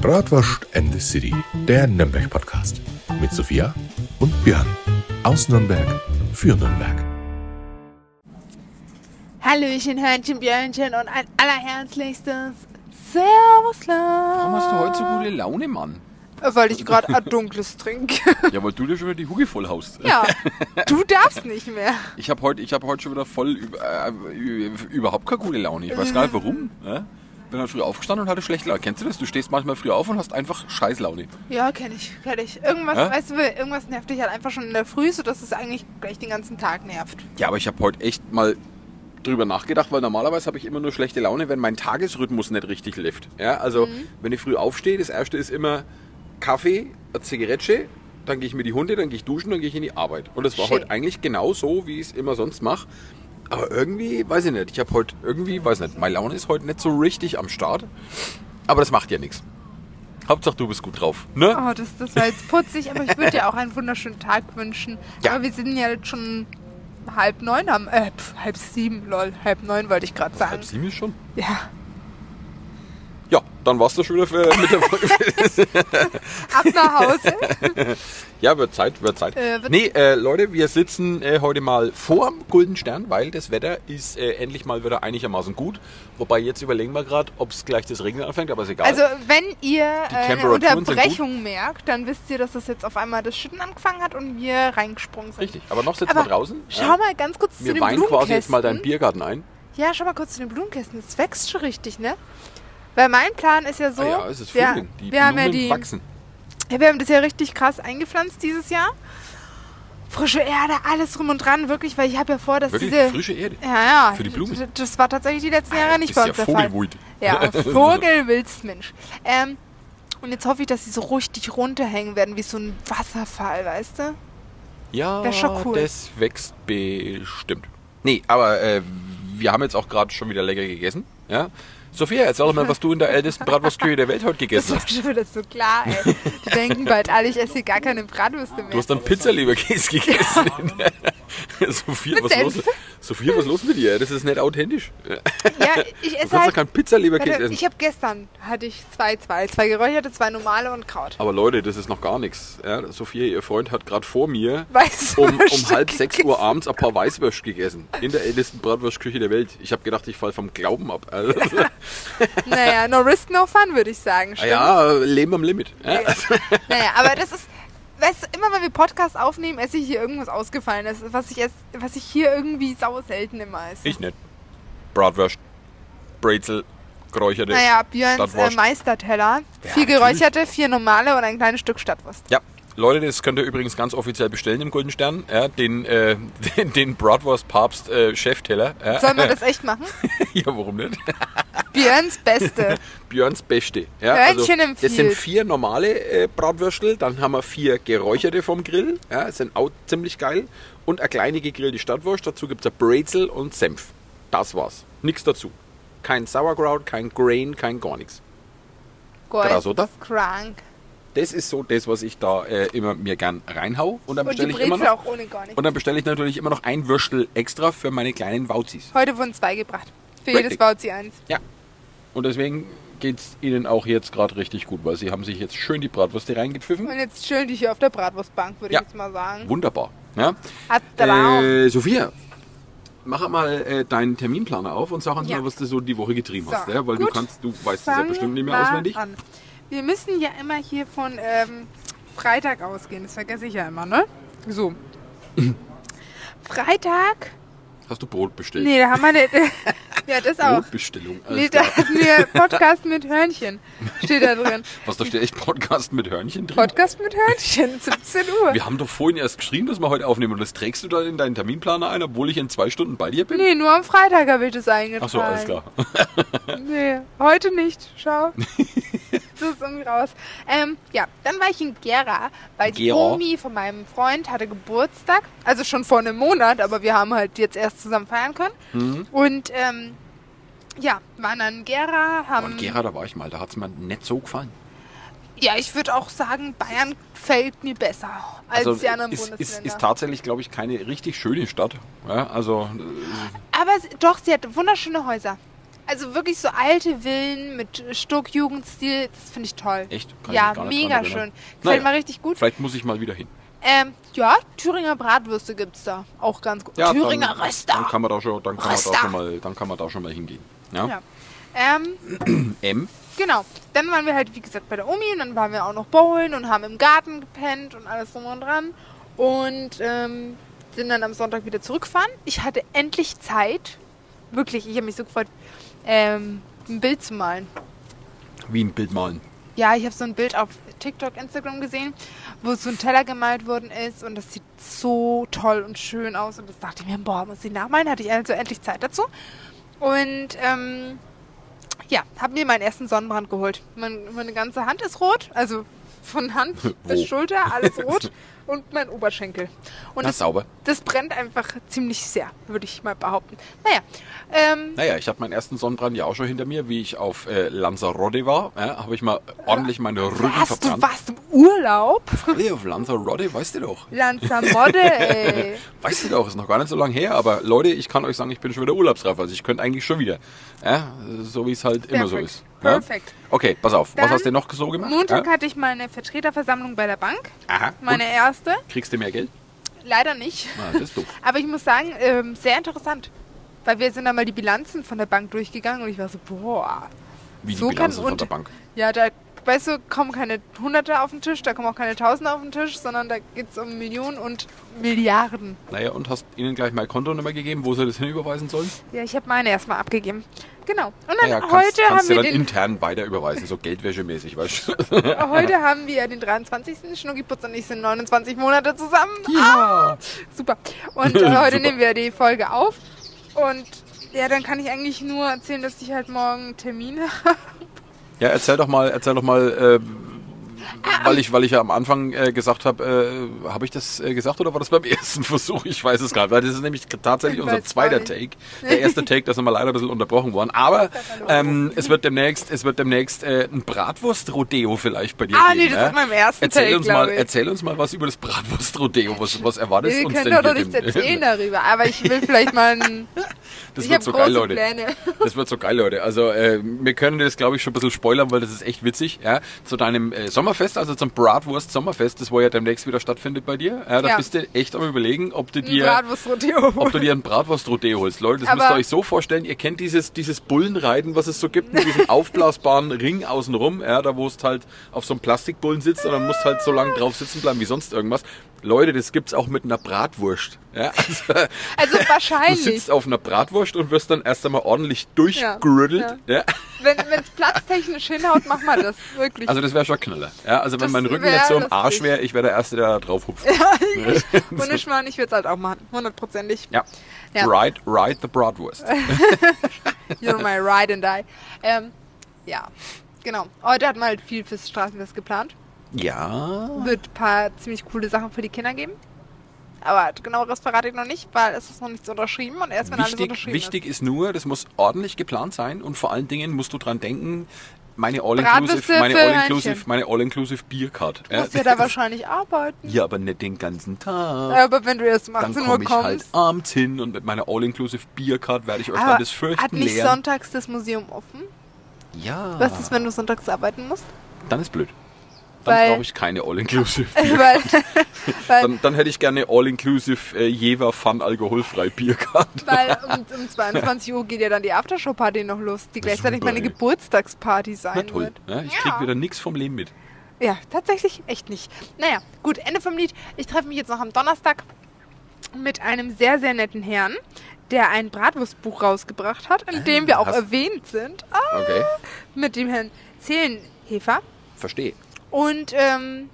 Bratwurst and the City, der Nürnberg-Podcast. Mit Sophia und Björn. Aus Nürnberg für Nürnberg. Hallöchen, Hörnchen, Björnchen und ein allerherzlichstes Servus, Warum hast du heute so gute Laune, Mann? Weil ich gerade ein dunkles trinke. Ja, weil du dir schon wieder die Hugi voll haust. ja, du darfst nicht mehr. Ich habe heute hab heut schon wieder voll äh, überhaupt keine gute Laune. Ich weiß gar nicht warum. Ja? Bin halt früh aufgestanden und hatte schlechte Laune. Kennst du das? Du stehst manchmal früh auf und hast einfach Scheißlaune. Ja, kenn ich, kenn ich. Irgendwas, Ja? weißt du, irgendwas nervt dich halt einfach schon in der Früh, sodass es eigentlich gleich den ganzen Tag nervt. Ja, aber ich habe heute echt mal drüber nachgedacht, weil normalerweise habe ich immer nur schlechte Laune, wenn mein Tagesrhythmus nicht richtig läuft. Ja, also wenn ich früh aufstehe, das erste ist immer Kaffee, eine Zigarette, dann gehe ich mit die Hunde, dann gehe ich duschen, dann gehe ich in die Arbeit. Und das war Schön. heute eigentlich genau so, wie ich es immer sonst mache. Aber irgendwie, weiß ich nicht, ich habe heute irgendwie, weiß nicht, meine Laune ist heute nicht so richtig am Start. Aber das macht ja nichts. Hauptsache du bist gut drauf, ne? Oh, das, das war jetzt putzig, aber ich würde dir auch einen wunderschönen Tag wünschen. Ja. Aber wir sind ja jetzt schon halb neun, haben, äh, halb sieben, lol, halb neun wollte ich gerade sagen. Halb sieben ist schon. Ja, dann war's das schon wieder für, mit der Folge. ab nach Hause. Ja, wird Zeit, wird Zeit. Äh, wird- nee, äh, Leute, wir sitzen äh, heute mal vorm Golden Stern, weil das Wetter ist äh, endlich mal wieder einigermaßen gut. Wobei jetzt überlegen wir gerade, ob es gleich das Regnen anfängt, aber ist egal. Also wenn ihr äh, eine Unterbrechung merkt, dann wisst ihr, dass das jetzt auf einmal das Schütten angefangen hat und wir reingesprungen sind. Richtig, aber noch sitzen Aber wir draußen. Schau mal ganz kurz zu Wir den weinen Blumenkästen. quasi jetzt mal deinen Biergarten ein. Ja, schau mal kurz zu den Blumenkästen. Es wächst schon richtig, ne? Weil mein Plan ist ja so, ah ja, es ist wir, Frühling. Die wir haben Blumen ja die, wachsen. ja, wir haben das ja richtig krass eingepflanzt dieses Jahr. Frische Erde, alles drum und dran, wirklich, weil ich habe ja vor, dass Wirklich diese frische Erde. Ja, ja. Für die Blumen? d- Das war tatsächlich die letzten Jahre nicht Bist bei ja uns der Fall. Vogelwut. Ja, Vogelwildsmensch. Ähm, und jetzt hoffe ich, dass sie so richtig runterhängen werden, wie so ein Wasserfall, weißt du? Ja, schon cool. das wächst bestimmt. Nee, aber äh, wir haben jetzt auch gerade schon wieder lecker gegessen. Ja? Sophia, erzähl doch mal, was du in der ältesten Bratwurstküche der Welt heute Das gegessen war hast. schon wieder so klar, ey. Die denken bald alle, ich esse hier gar keine Bratwürste mehr. Du hast dann Pizzaleberkäse gegessen. Sophia, was los? Sophia, was los mit dir? Das ist nicht authentisch. ja, ich Du esse kannst doch halt... kein Pizzaleberkäse essen. ich habe gestern, hatte ich zwei, zwei. Zwei geräucherte, zwei normale und Kraut. Aber Leute, das ist noch gar nichts. Ja, Sophia, ihr Freund, hat gerade vor mir du, um, um halb sechs Uhr abends ein paar Weißwürst gegessen. In der ältesten Bratwurstküche der Welt. Ich habe gedacht, ich fall vom Glauben ab. Also, Naja, no risk, no fun, würde ich sagen. ah Stimmt? ja, Leben am Limit. Ja? Naja, aber das ist, weißt du, immer wenn wir Podcast aufnehmen, esse ich hier irgendwas Ausgefallenes, was ich, ess, was ich hier irgendwie sau selten immer esse. Ich nicht. Bratwurst, Brezel, geräucherte naja, Björns äh. Meisterteller. Ja, vier geräucherte, vier normale und ein kleines Stück Stadtwurst. Ja, Leute, das könnt ihr übrigens ganz offiziell bestellen im Golden Stern. Ja, den, äh, den, den Bratwurst-Papst äh, Chefteller. Ja. Sollen wir das echt machen? ja, warum nicht? Björns Beste. Björns Beste. Ja, Hörnchen das empfiehlt. sind vier normale äh, Bratwürstel, dann haben wir vier geräucherte vom Grill. Ja, sind auch ziemlich geil. Und eine kleine gegrillte Stadtwurst. Dazu gibt es ein Brezel und Senf. Das war's. Nichts dazu. Kein Sauerkraut, kein Grain, kein gar nichts. Krass, oder? Krank. Das ist so das, was ich da äh, immer mir gern reinhau. Und dann bestelle ich immer noch. Und dann bestelle ich natürlich immer noch ein Würstel extra für meine kleinen Wauzis. Heute wurden zwei gebracht. Für Richtig. jedes sie eins. Ja. Und deswegen geht es ihnen auch jetzt gerade richtig gut, weil sie haben sich jetzt schön die Bratwürste reingepfiffen. Und jetzt chillen die hier auf der Bratwurstbank, würde Ja. ich jetzt mal sagen. Wunderbar. Ja? Äh, Sophia, mach mal äh, deinen Terminplaner auf und sag uns Ja. mal, was du so die Woche getrieben So, hast. Ja? Weil du gut. kannst, du weißt das ja bestimmt nicht mehr auswendig. An. Wir müssen ja immer hier von ähm, Freitag ausgehen. Das vergesse ich ja immer, ne? So. Freitag? Hast du Brot bestellt? Nee, da haben wir nicht. ja, das auch. Brotbestellung. Nee, da hatten wir Podcast mit Hörnchen. Steht da drin. Was, da steht echt Podcast mit Hörnchen drin? Podcast mit Hörnchen, 17 Uhr. Wir haben doch vorhin erst geschrieben, dass wir heute aufnehmen und das trägst du dann in deinen Terminplaner ein, obwohl ich in zwei Stunden bei dir bin? Nee, nur am Freitag habe ich das eingetragen. Ach so, alles klar. Nee, heute nicht. Schau. Ist irgendwie raus. Ähm, ja, dann war ich in Gera, weil die Gera. Omi von meinem Freund hatte Geburtstag. Also schon vor einem Monat, aber wir haben halt jetzt erst zusammen feiern können. Mhm. Und ähm, ja, waren dann in Gera, haben. Und Gera, da war ich mal, da hat es mir nicht so gefallen. Ja, ich würde auch sagen, Bayern gefällt mir besser als die anderen Also ist, ist, Bundesländer. ist tatsächlich, glaube ich, keine richtig schöne Stadt. Ja, also, äh, aber sie- doch, sie hat wunderschöne Häuser. Also wirklich so alte Villen mit Stuck-Jugendstil, das finde ich toll. Echt? Kann ich ja, nicht mega schön. Gefällt Naja. mir richtig gut. Vielleicht muss ich mal wieder hin. Ähm, ja, Thüringer Bratwürste gibt's da. Auch ganz gut. Ja, Thüringer dann, Röster. Dann kann man da schon, dann kann man da schon mal, dann kann man da schon mal hingehen. Ja? Ja. Ähm, M. genau. Dann waren wir halt, wie gesagt, bei der Omi und dann waren wir auch noch bowlen und haben im Garten gepennt und alles drum und dran. Und ähm, sind dann am Sonntag wieder zurückgefahren. Ich hatte endlich Zeit. Wirklich, ich habe mich so gefreut, ähm, ein Bild zu malen. Wie ein Bild malen. Ja, ich habe so ein Bild auf TikTok, Instagram gesehen, wo so ein Teller gemalt worden ist und das sieht so toll und schön aus und das dachte ich mir, boah, muss ich nachmalen, hatte ich also endlich Zeit dazu. Und ähm, ja, habe mir meinen ersten Sonnenbrand geholt. Mein, meine ganze Hand ist rot, also von Hand bis? Schulter alles rot und mein Oberschenkel. Und Na, das, sauber. das brennt einfach ziemlich sehr, würde ich mal behaupten. Naja, ähm, Naja, ich hatte meinen ersten Sonnenbrand ja auch schon hinter mir, wie ich auf äh, Lanzarote war. Ja, habe ich mal ordentlich meine Rücken was, du verbrannt. warst im Urlaub? Hey, auf Lanzarote, weißt du doch. Lanzamotte, ey. Weißt du doch, ist noch gar nicht so lange her, aber Leute, ich kann euch sagen, ich bin schon wieder urlaubsreif, also ich könnte eigentlich schon wieder. Ja, so wie es halt immer so Perfekt. ist. Ja? Perfekt. Okay, pass auf. Dann Was hast du denn noch so gemacht? Montag ja? hatte ich meine Vertreterversammlung bei der Bank. Aha. Meine Und? erste. Kriegst du mehr Geld? Leider nicht. Na, das ist doof. Aber ich muss sagen, ähm, sehr interessant. Weil wir sind dann mal die Bilanzen von der Bank durchgegangen und ich war so, boah. Wie So die Bilanz kann von der Bank. Ja, da, weißt du, kommen keine Hunderte auf den Tisch, da kommen auch keine Tausende auf den Tisch, sondern da geht es um Millionen und Milliarden. Naja, und hast ihnen gleich mal Kontonummer gegeben, wo sie das hinüberweisen sollen? Ja, ich habe meine erstmal abgegeben. Genau. Und dann Naja, kannst, heute kannst haben du wir dann den intern weiter überweisen, so geldwäschemäßig, weißt du? Heute haben wir den 23. Schnuckiputz und ich sind 29 Monate zusammen. Ja. Super. Und heute Super. nehmen wir die Folge auf. Und ja, dann kann ich eigentlich nur erzählen, dass ich halt morgen Termine habe. Ja, erzähl doch mal, erzähl doch mal, äh, weil ich, weil ich ja am Anfang äh, gesagt habe, äh, habe ich das äh, gesagt oder war das beim ersten Versuch? Ich weiß es gar nicht, weil das ist nämlich tatsächlich Ich unser zweiter Take. Der erste Take, da sind wir leider ein bisschen unterbrochen worden. Aber ähm, es wird demnächst, es wird demnächst äh, ein Bratwurst-Rodeo vielleicht bei dir Ah, geben. nee, das ja? wird beim ersten erzähl Take, uns mal. Erzähl uns mal was über das Bratwurst-Rodeo. Was, was erwartest Wir uns können denn doch noch hier nichts erzählen darüber. Aber ich will vielleicht mal ein... Das ich wird so große geil, Leute. Pläne. Das wird so geil, Leute. Also äh, wir können das, glaube ich, schon ein bisschen spoilern, weil das ist echt witzig. Ja? Zu deinem äh, Sommerfest, also zum Bratwurst Sommerfest, das wo ja demnächst wieder stattfindet bei dir. Ja, da Ja. bist du echt am überlegen, ob du dir, ob du dir ein Bratwurst-Rodeo holst. Leute, das Aber- müsst ihr euch so vorstellen. Ihr kennt dieses, dieses Bullenreiten, was es so gibt, mit diesem aufblasbaren Ring außenrum, ja, da wo es halt auf so einem Plastikbullen sitzt und dann musst halt so lange drauf sitzen bleiben wie sonst irgendwas. Leute, das gibt's auch mit einer Bratwurst. Ja, also, Also Du wahrscheinlich. sitzt auf einer Bratwurst und wirst dann erst einmal ordentlich durchgerüttelt. Ja, Wenn es platztechnisch hinhaut, mach mal das. Wirklich. Also das wäre schon Knaller. Ja, also wenn Das mein Rücken nicht so im. Arsch wäre, ich wäre der Erste, der da drauf hupft. Ohne Schmarrn, ich würde es halt auch machen. Hundertprozentig. Ja. Ja. Ride, ride the Bratwurst. You're my ride and die. Ähm, ja, genau. Heute hat man halt viel fürs Straßenfest geplant. Ja. Wird ein paar ziemlich coole Sachen für die Kinder geben. Aber genaueres verrate ich noch nicht, weil es ist noch nichts unterschrieben und erst wenn alles Wichtig, unterschrieben wichtig ist nur, das muss ordentlich geplant sein und vor allen Dingen musst du dran denken, meine All-Inclusive, meine meine All-Inclusive Biercard. ist. Du musst ja da wahrscheinlich arbeiten. ja, aber nicht den ganzen Tag. Aber wenn du erst um dann 18 Uhr komme ich kommst. halt abends hin und mit meiner All-Inclusive Biercard werde ich euch aber dann das Fürchten hat nicht lehren. sonntags das Museum offen? Ja. Was ist, wenn du sonntags arbeiten musst? Dann ist blöd. Dann Weil- brauche ich keine All-Inclusive. weil, weil, Dann, dann hätte ich gerne All-Inclusive äh, Jever Fun alkoholfrei Biercard. weil um, um 22 Uhr geht ja dann die Aftershow-Party noch los, die gleichzeitig meine. Geburtstagsparty sein Na toll. wird. Ja, ich Ja. krieg wieder nichts vom Leben mit. Ja, tatsächlich echt nicht. Naja, gut, Ende vom Lied. Ich treffe mich jetzt noch am Donnerstag mit einem sehr, sehr netten Herrn, der ein Bratwurstbuch rausgebracht hat, in dem wir auch hast- erwähnt sind. Ah, Okay. mit dem Herrn Zehlenhefer. Verstehe. Und ähm,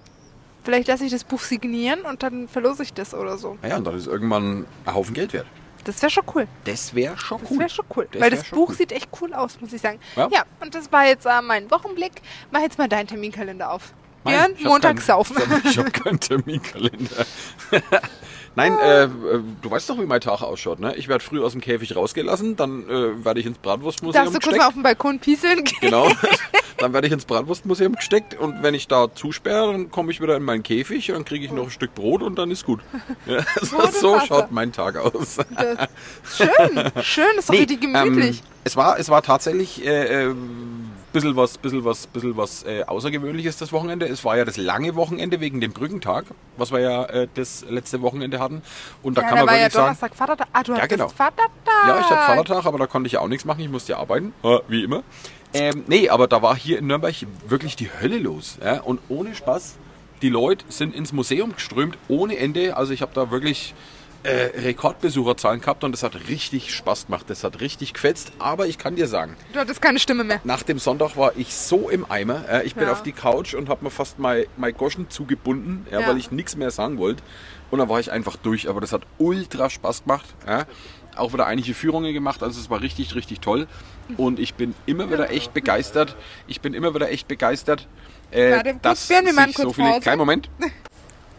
vielleicht lasse ich das Buch signieren und dann verlose ich das oder so. Naja, und dann ist irgendwann ein Haufen Geld wert. Das wäre schon cool. Das wäre schon Das cool. wäre schon cool. Das weil das Buch cool. sieht echt cool aus, muss ich sagen. Ja. Ja, und das war jetzt äh, mein Wochenblick. Mach jetzt mal deinen Terminkalender auf. Björn, Montag saufen. Ich habe hab keinen Terminkalender. Nein, äh, du weißt doch, wie mein Tag ausschaut, ne? Ich werde früh aus dem Käfig rausgelassen, dann äh, werde ich ins Bratwurstmuseum Darfst du kurz gesteckt. mal auf den Balkon pieseln? Genau. Dann werde ich ins Bratwurstmuseum gesteckt und wenn ich da zusperre, dann komme ich wieder in meinen Käfig und dann kriege ich noch ein Stück Brot und dann ist gut. Ja, so so schaut mein Tag aus. Das- Schön, schön, ist doch richtig gemütlich. Ähm, es war, es war tatsächlich äh, äh, bisschen was, bisschen was, bisschen was äh, Außergewöhnliches das Wochenende. Es war ja das lange Wochenende wegen dem Brückentag, was wir ja äh, das letzte Wochenende hatten. Und da ja, kann man war ja wirklich sagen, Donnerstag Vatertag. Ah, du Ja, genau. Vatertag. ja, ich hatte Vatertag, aber da konnte ich ja auch nichts machen. Ich musste ja arbeiten, äh, wie immer. Ähm, nee, aber da war hier in Nürnberg wirklich die Hölle los. Ja? Und ohne Spaß, die Leute sind ins Museum geströmt, ohne Ende. Also ich habe da wirklich äh, Rekordbesucherzahlen gehabt und das hat richtig Spaß gemacht. Das hat richtig gefetzt. Aber ich kann dir sagen, Du hattest keine Stimme mehr. nach dem Sonntag war ich so im Eimer. Äh, ich bin Ja. auf die Couch und habe mir fast mein, mein Goschen zugebunden, ja, Ja. weil ich nichts mehr sagen wollte. Und dann war ich einfach durch. Aber das hat ultra Spaß gemacht. Ja. Auch wieder einige Führungen gemacht. Also es war richtig, richtig toll. Und ich bin immer wieder echt begeistert. Ich bin immer wieder echt begeistert. Äh, Warte, dass wir so viele. Kleinen Moment.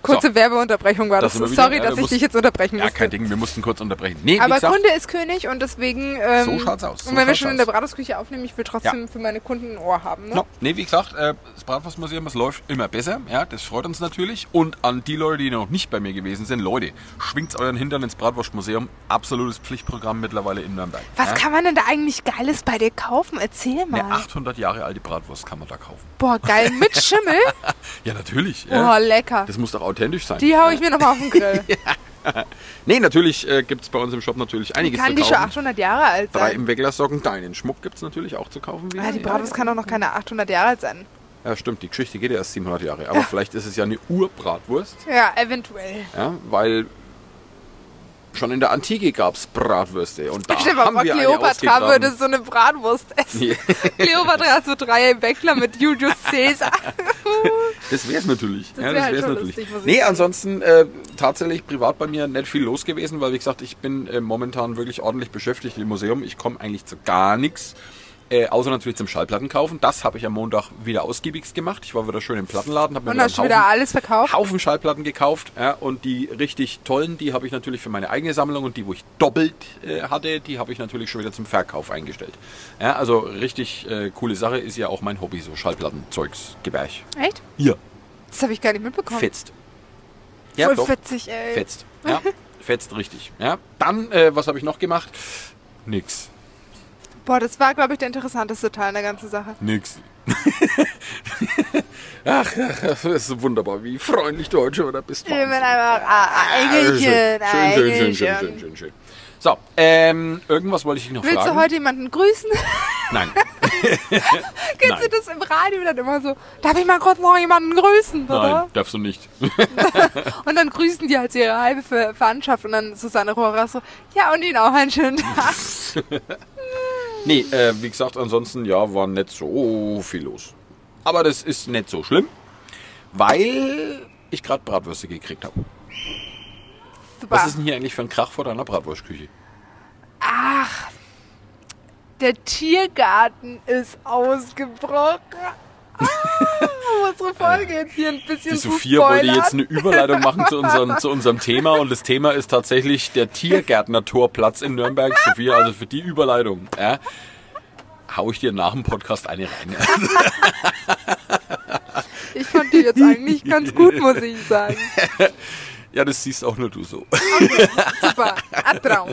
Kurze Werbeunterbrechung war Da das. wieder. Sorry, Ja, dass ich dich jetzt unterbrechen Ja, musste. kein Ding. Wir mussten kurz unterbrechen. Nee, Aber gesagt, Kunde ist König und deswegen. Ähm, So schaut's aus, so und wenn wir schon in aus. der Bratwurstküche aufnehmen, ich will trotzdem für meine Kunden ein Ohr haben. Ne? No, nee, wie gesagt, äh, das Bratwurstmuseum, es läuft immer besser. Ja, das freut uns natürlich. Und an die Leute, die noch nicht bei mir gewesen sind, Leute, schwingt euren Hintern ins Bratwurstmuseum. Absolutes Pflichtprogramm mittlerweile in Nürnberg. Was ja? kann man denn da eigentlich Geiles bei dir kaufen? Erzähl mal. Eine 800 Jahre alte Bratwurst kann man da kaufen. Boah, geil. Mit Schimmel? Ja, natürlich. Boah, Ja. lecker. Das muss doch authentisch sein. Die hau ich mir nochmal auf den Grill. Nee, natürlich äh, gibt es bei uns im Shop natürlich einiges Kann zu die schon kaufen. 800 Jahre alt Drei sein? im Wegglersocken, deinen Schmuck gibt es natürlich auch zu kaufen. Wieder. Ah, die Ja, Bratwurst kann doch noch keine 800 Jahre alt sein. Ja, stimmt, die Geschichte geht ja erst 700 Jahre. Aber vielleicht ist es ja eine Urbratwurst. Ja, eventuell. Ja, weil schon in der Antike gab es Bratwürste. Und da mal haben wir Kleopatra würde so eine Bratwurst essen. Ja. Kleopatra hat so drei Bäckler mit Julius Caesar. Das wäre es natürlich. Das ja, wär das halt wär's schon natürlich. lustig, nee, sagen. ansonsten äh, tatsächlich privat bei mir nicht viel los gewesen, weil wie gesagt, ich bin äh, momentan wirklich ordentlich beschäftigt im Museum. Ich komme eigentlich zu gar nichts. Äh, außer natürlich zum Schallplatten kaufen. Das habe ich am Montag wieder ausgiebigst gemacht. Ich war wieder schön im Plattenladen, habe mir Und wieder hast einen du wieder Haufen, alles verkauft? Haufen Schallplatten gekauft. Ja, und die richtig tollen, die habe ich natürlich für meine eigene Sammlung und die, wo ich doppelt äh, hatte, die habe ich natürlich schon wieder zum Verkauf eingestellt. Ja, also richtig äh, coole Sache ist ja auch mein Hobby, so Schallplattenzeugs, Gebärch. Echt? Ja. Das habe ich gar nicht mitbekommen. Fetzt. Ja, Voll doch. fetzig, ey. Fetzt. Ja, fetzt richtig. Ja. Dann, äh, was habe ich noch gemacht? Nix. Boah, das war, glaube ich, der interessanteste Teil der ganzen Sache. Nix. ach, ach, das ist wunderbar, wie freundlich du heute schon wieder bist. Ich bin einfach ein Engelchen, schön, schön, schön, schön, schön, schön, schön. So, ähm, irgendwas wollte ich dich noch Willst fragen. du heute jemanden grüßen? Nein. Kennst Nein. du das im Radio dann immer so? Darf ich mal kurz noch jemanden grüßen, oder? Nein, darfst du nicht. Und dann grüßen die halt ihre halbe Ver Verwandtschaft und dann Susanne Rohrer so, ja, und Ihnen auch einen schönen Tag. Nee, äh, wie gesagt, ansonsten, ja, war nicht so viel los. Aber das ist nicht so schlimm, weil ich gerade Bratwürste gekriegt habe. Super. Was ist denn hier eigentlich für ein Krach vor deiner Bratwurstküche? Ach, der Tiergarten ist ausgebrochen. Ah, unsere Folge jetzt hier ein bisschen Die zu Sophia wollte jetzt eine Überleitung machen zu unserem, zu unserem Thema und das Thema ist tatsächlich der Tiergärtner-Torplatz in Nürnberg. Sophia, also für die Überleitung, ja, hau ich dir nach dem Podcast eine rein. Ich fand die jetzt eigentlich ganz gut, muss ich sagen. Ja, das siehst auch nur du so. Super, Abtraum.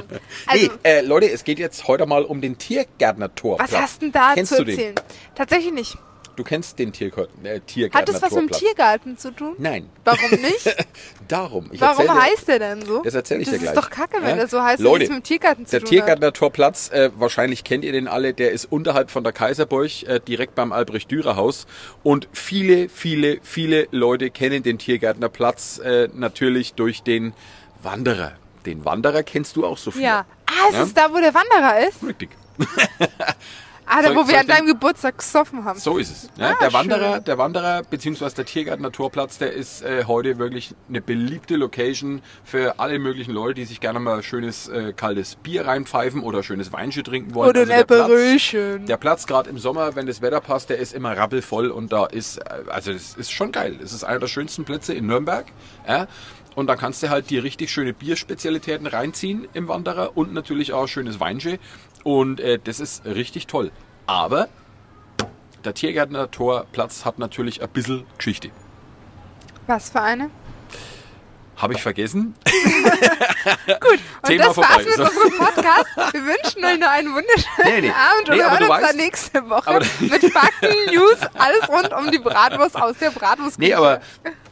Also, nee, äh, Leute, es geht jetzt heute mal um den Tiergärtner-Torplatz. was hast denn da Kennst zu du den? erzählen? Tatsächlich nicht. Du kennst den Tiergär- äh, Hat Tiergärtner das was mit dem Tiergarten zu tun? Nein, Warum nicht? darum. Warum dir- heißt der denn so? Das erzähle ich das dir gleich. ist doch kacke, wenn Ja? der so heißt, Leute, nichts mit dem Tiergarten zu Der tun hat. Tiergärtner Torplatz, äh, wahrscheinlich kennt ihr den alle, der ist unterhalb von der Kaiserburg, äh, direkt beim Albrecht-Dürer-Haus. Und viele, viele, viele Leute kennen den Tiergärtner Platz äh, natürlich durch den Wanderer. Den Wanderer kennst du auch, Sophia. Ja. Ah, es Ja? ist da, wo der Wanderer ist? Richtig. Ah, da, wo wir an deinem Geburtstag gesoffen haben. So ist es. Ja, Ah, der Wanderer, schön. der Wanderer beziehungsweise der Tiergärtner Torplatz, der ist äh, heute wirklich eine beliebte Location für alle möglichen Leute, die sich gerne mal schönes äh, kaltes Bier reinpfeifen oder schönes Weinchen trinken wollen. Oder ein Also der Platz- Äpfelröschen. Der Platz gerade im Sommer, wenn das Wetter passt, der ist immer rappelvoll und da ist, äh, also das ist schon geil. Es ist einer der schönsten Plätze in Nürnberg. Ja? Und da kannst du halt die richtig schöne Bierspezialitäten reinziehen im Wanderer und natürlich auch schönes Weinsche. Und äh, das ist richtig toll. Aber der Tiergärtner Torplatz hat natürlich ein bisschen Geschichte. Was für eine? Habe ich vergessen? Gut, und Thema das war's vorbei. mit So. unserem Podcast. Wir wünschen euch noch einen wunderschönen Nee, nee. Abend und Nee, hören uns dann weißt- nächste Woche mit Fakten, News, alles rund um die Bratwurst aus der Bratwurst. Nee, aber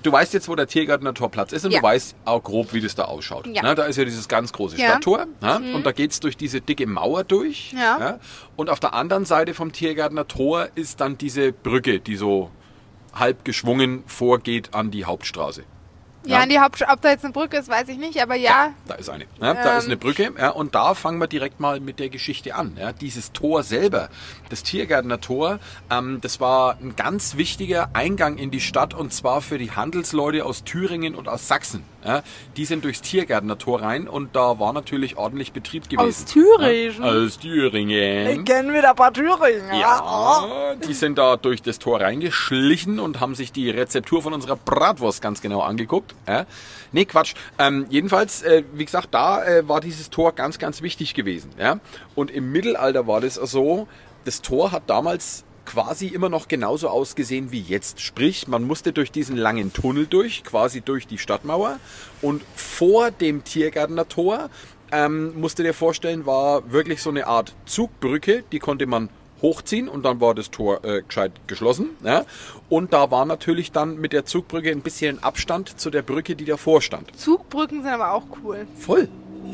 du weißt jetzt, wo der Tiergärtner Torplatz ist und Ja. du weißt auch grob, wie das da ausschaut. Ja. Na, da ist ja dieses ganz große Ja. Mhm. Stadttor na, und da geht's durch diese dicke Mauer durch. Ja. und auf der anderen Seite vom Tiergärtner Tor ist dann diese Brücke, die so halb geschwungen vorgeht an die Hauptstraße. Ja, Ja. die Hauptstadt, ob da jetzt eine Brücke ist, weiß ich nicht, aber ja. Da ist eine. Ja, da ist Ähm. eine Brücke. Ja, und da fangen wir direkt mal mit der Geschichte an. Ja, dieses Tor selber, das Tiergärtner Tor, ähm, das war ein ganz wichtiger Eingang in die Stadt und zwar für die Handelsleute aus Thüringen und aus Sachsen. Ja, die sind durchs Tiergärtner Tor rein und da war natürlich ordentlich Betrieb gewesen. Aus Thüringen? Ja, aus Thüringen. kennen wieder ein paar Thüringen. Ja, die sind da durch das Tor reingeschlichen und haben sich die Rezeptur von unserer Bratwurst ganz genau angeguckt. Ja? Nee, Quatsch. Ähm, jedenfalls, äh, wie gesagt, da äh, war dieses Tor ganz, ganz wichtig gewesen. Ja? Und im Mittelalter war das so, das Tor hat damals quasi immer noch genauso ausgesehen wie jetzt. Sprich, man musste durch diesen langen Tunnel durch, quasi durch die Stadtmauer. Und vor dem Tiergärtner Tor, ähm, musst du dir vorstellen, war wirklich so eine Art Zugbrücke, die konnte man hochziehen und dann war das Tor äh, gescheit geschlossen. Ja? Und da war natürlich dann mit der Zugbrücke ein bisschen Abstand zu der Brücke, die davor stand. Zugbrücken sind aber auch cool. Voll.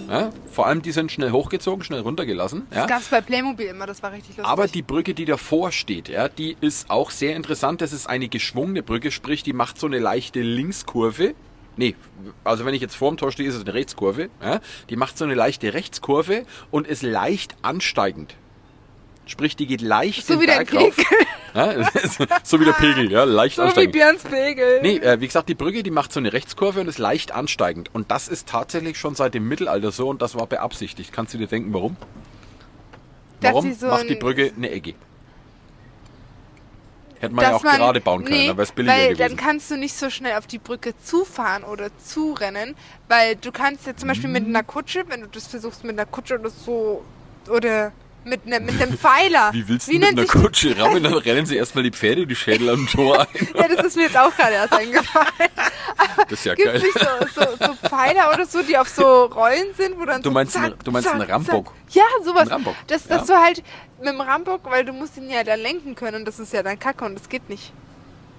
Ja? Vor allem, die sind schnell hochgezogen, schnell runtergelassen. Ja? Das gab's bei Playmobil immer, das war richtig lustig. Aber die Brücke, die davor steht, ja, die ist auch sehr interessant. Das ist eine geschwungene Brücke, sprich, die macht so eine leichte Linkskurve. Nee, also wenn ich jetzt vorm Tor stehe, ist es eine Rechtskurve. Ja? Die macht so eine leichte Rechtskurve und ist leicht ansteigend. Sprich, die geht leicht So den wie der Berg rauf. Pegel. Ja? so wie der Pegel, ja, leicht so wie ansteigend. Björns Pegel. Nee, äh, wie gesagt, die Brücke, die macht so eine Rechtskurve und ist leicht ansteigend. Und das ist tatsächlich schon seit dem Mittelalter so und das war beabsichtigt. Kannst du dir denken, warum? Dass Warum so macht die Brücke eine Ecke? Hätte man ja auch gerade bauen können, nee, dann wäre es billiger weil gewesen. dann kannst du nicht so schnell auf die Brücke zufahren oder zurennen, weil du kannst ja zum Beispiel mit einer Kutsche, wenn du das versuchst mit einer Kutsche oder so, oder mit, ne, mit einem Pfeiler. Wie willst du Wie mit einer Kutsche rammen? Dann rennen sie erstmal die Pferde die Schädel am Tor ein. Ja, das ist mir jetzt auch gerade erst eingefallen. Das ist ja Gibt geil. so, so, so Pfeiler oder so, die auf so Rollen sind, wo dann Du so meinst zack, einen- du meinst zack, einen Rambock? Zack. Ja, sowas. Ein Rambock, Das, ja. dass du halt mit dem Rambock, weil du musst ihn ja dann lenken können und das ist ja dann Kacke und das geht nicht.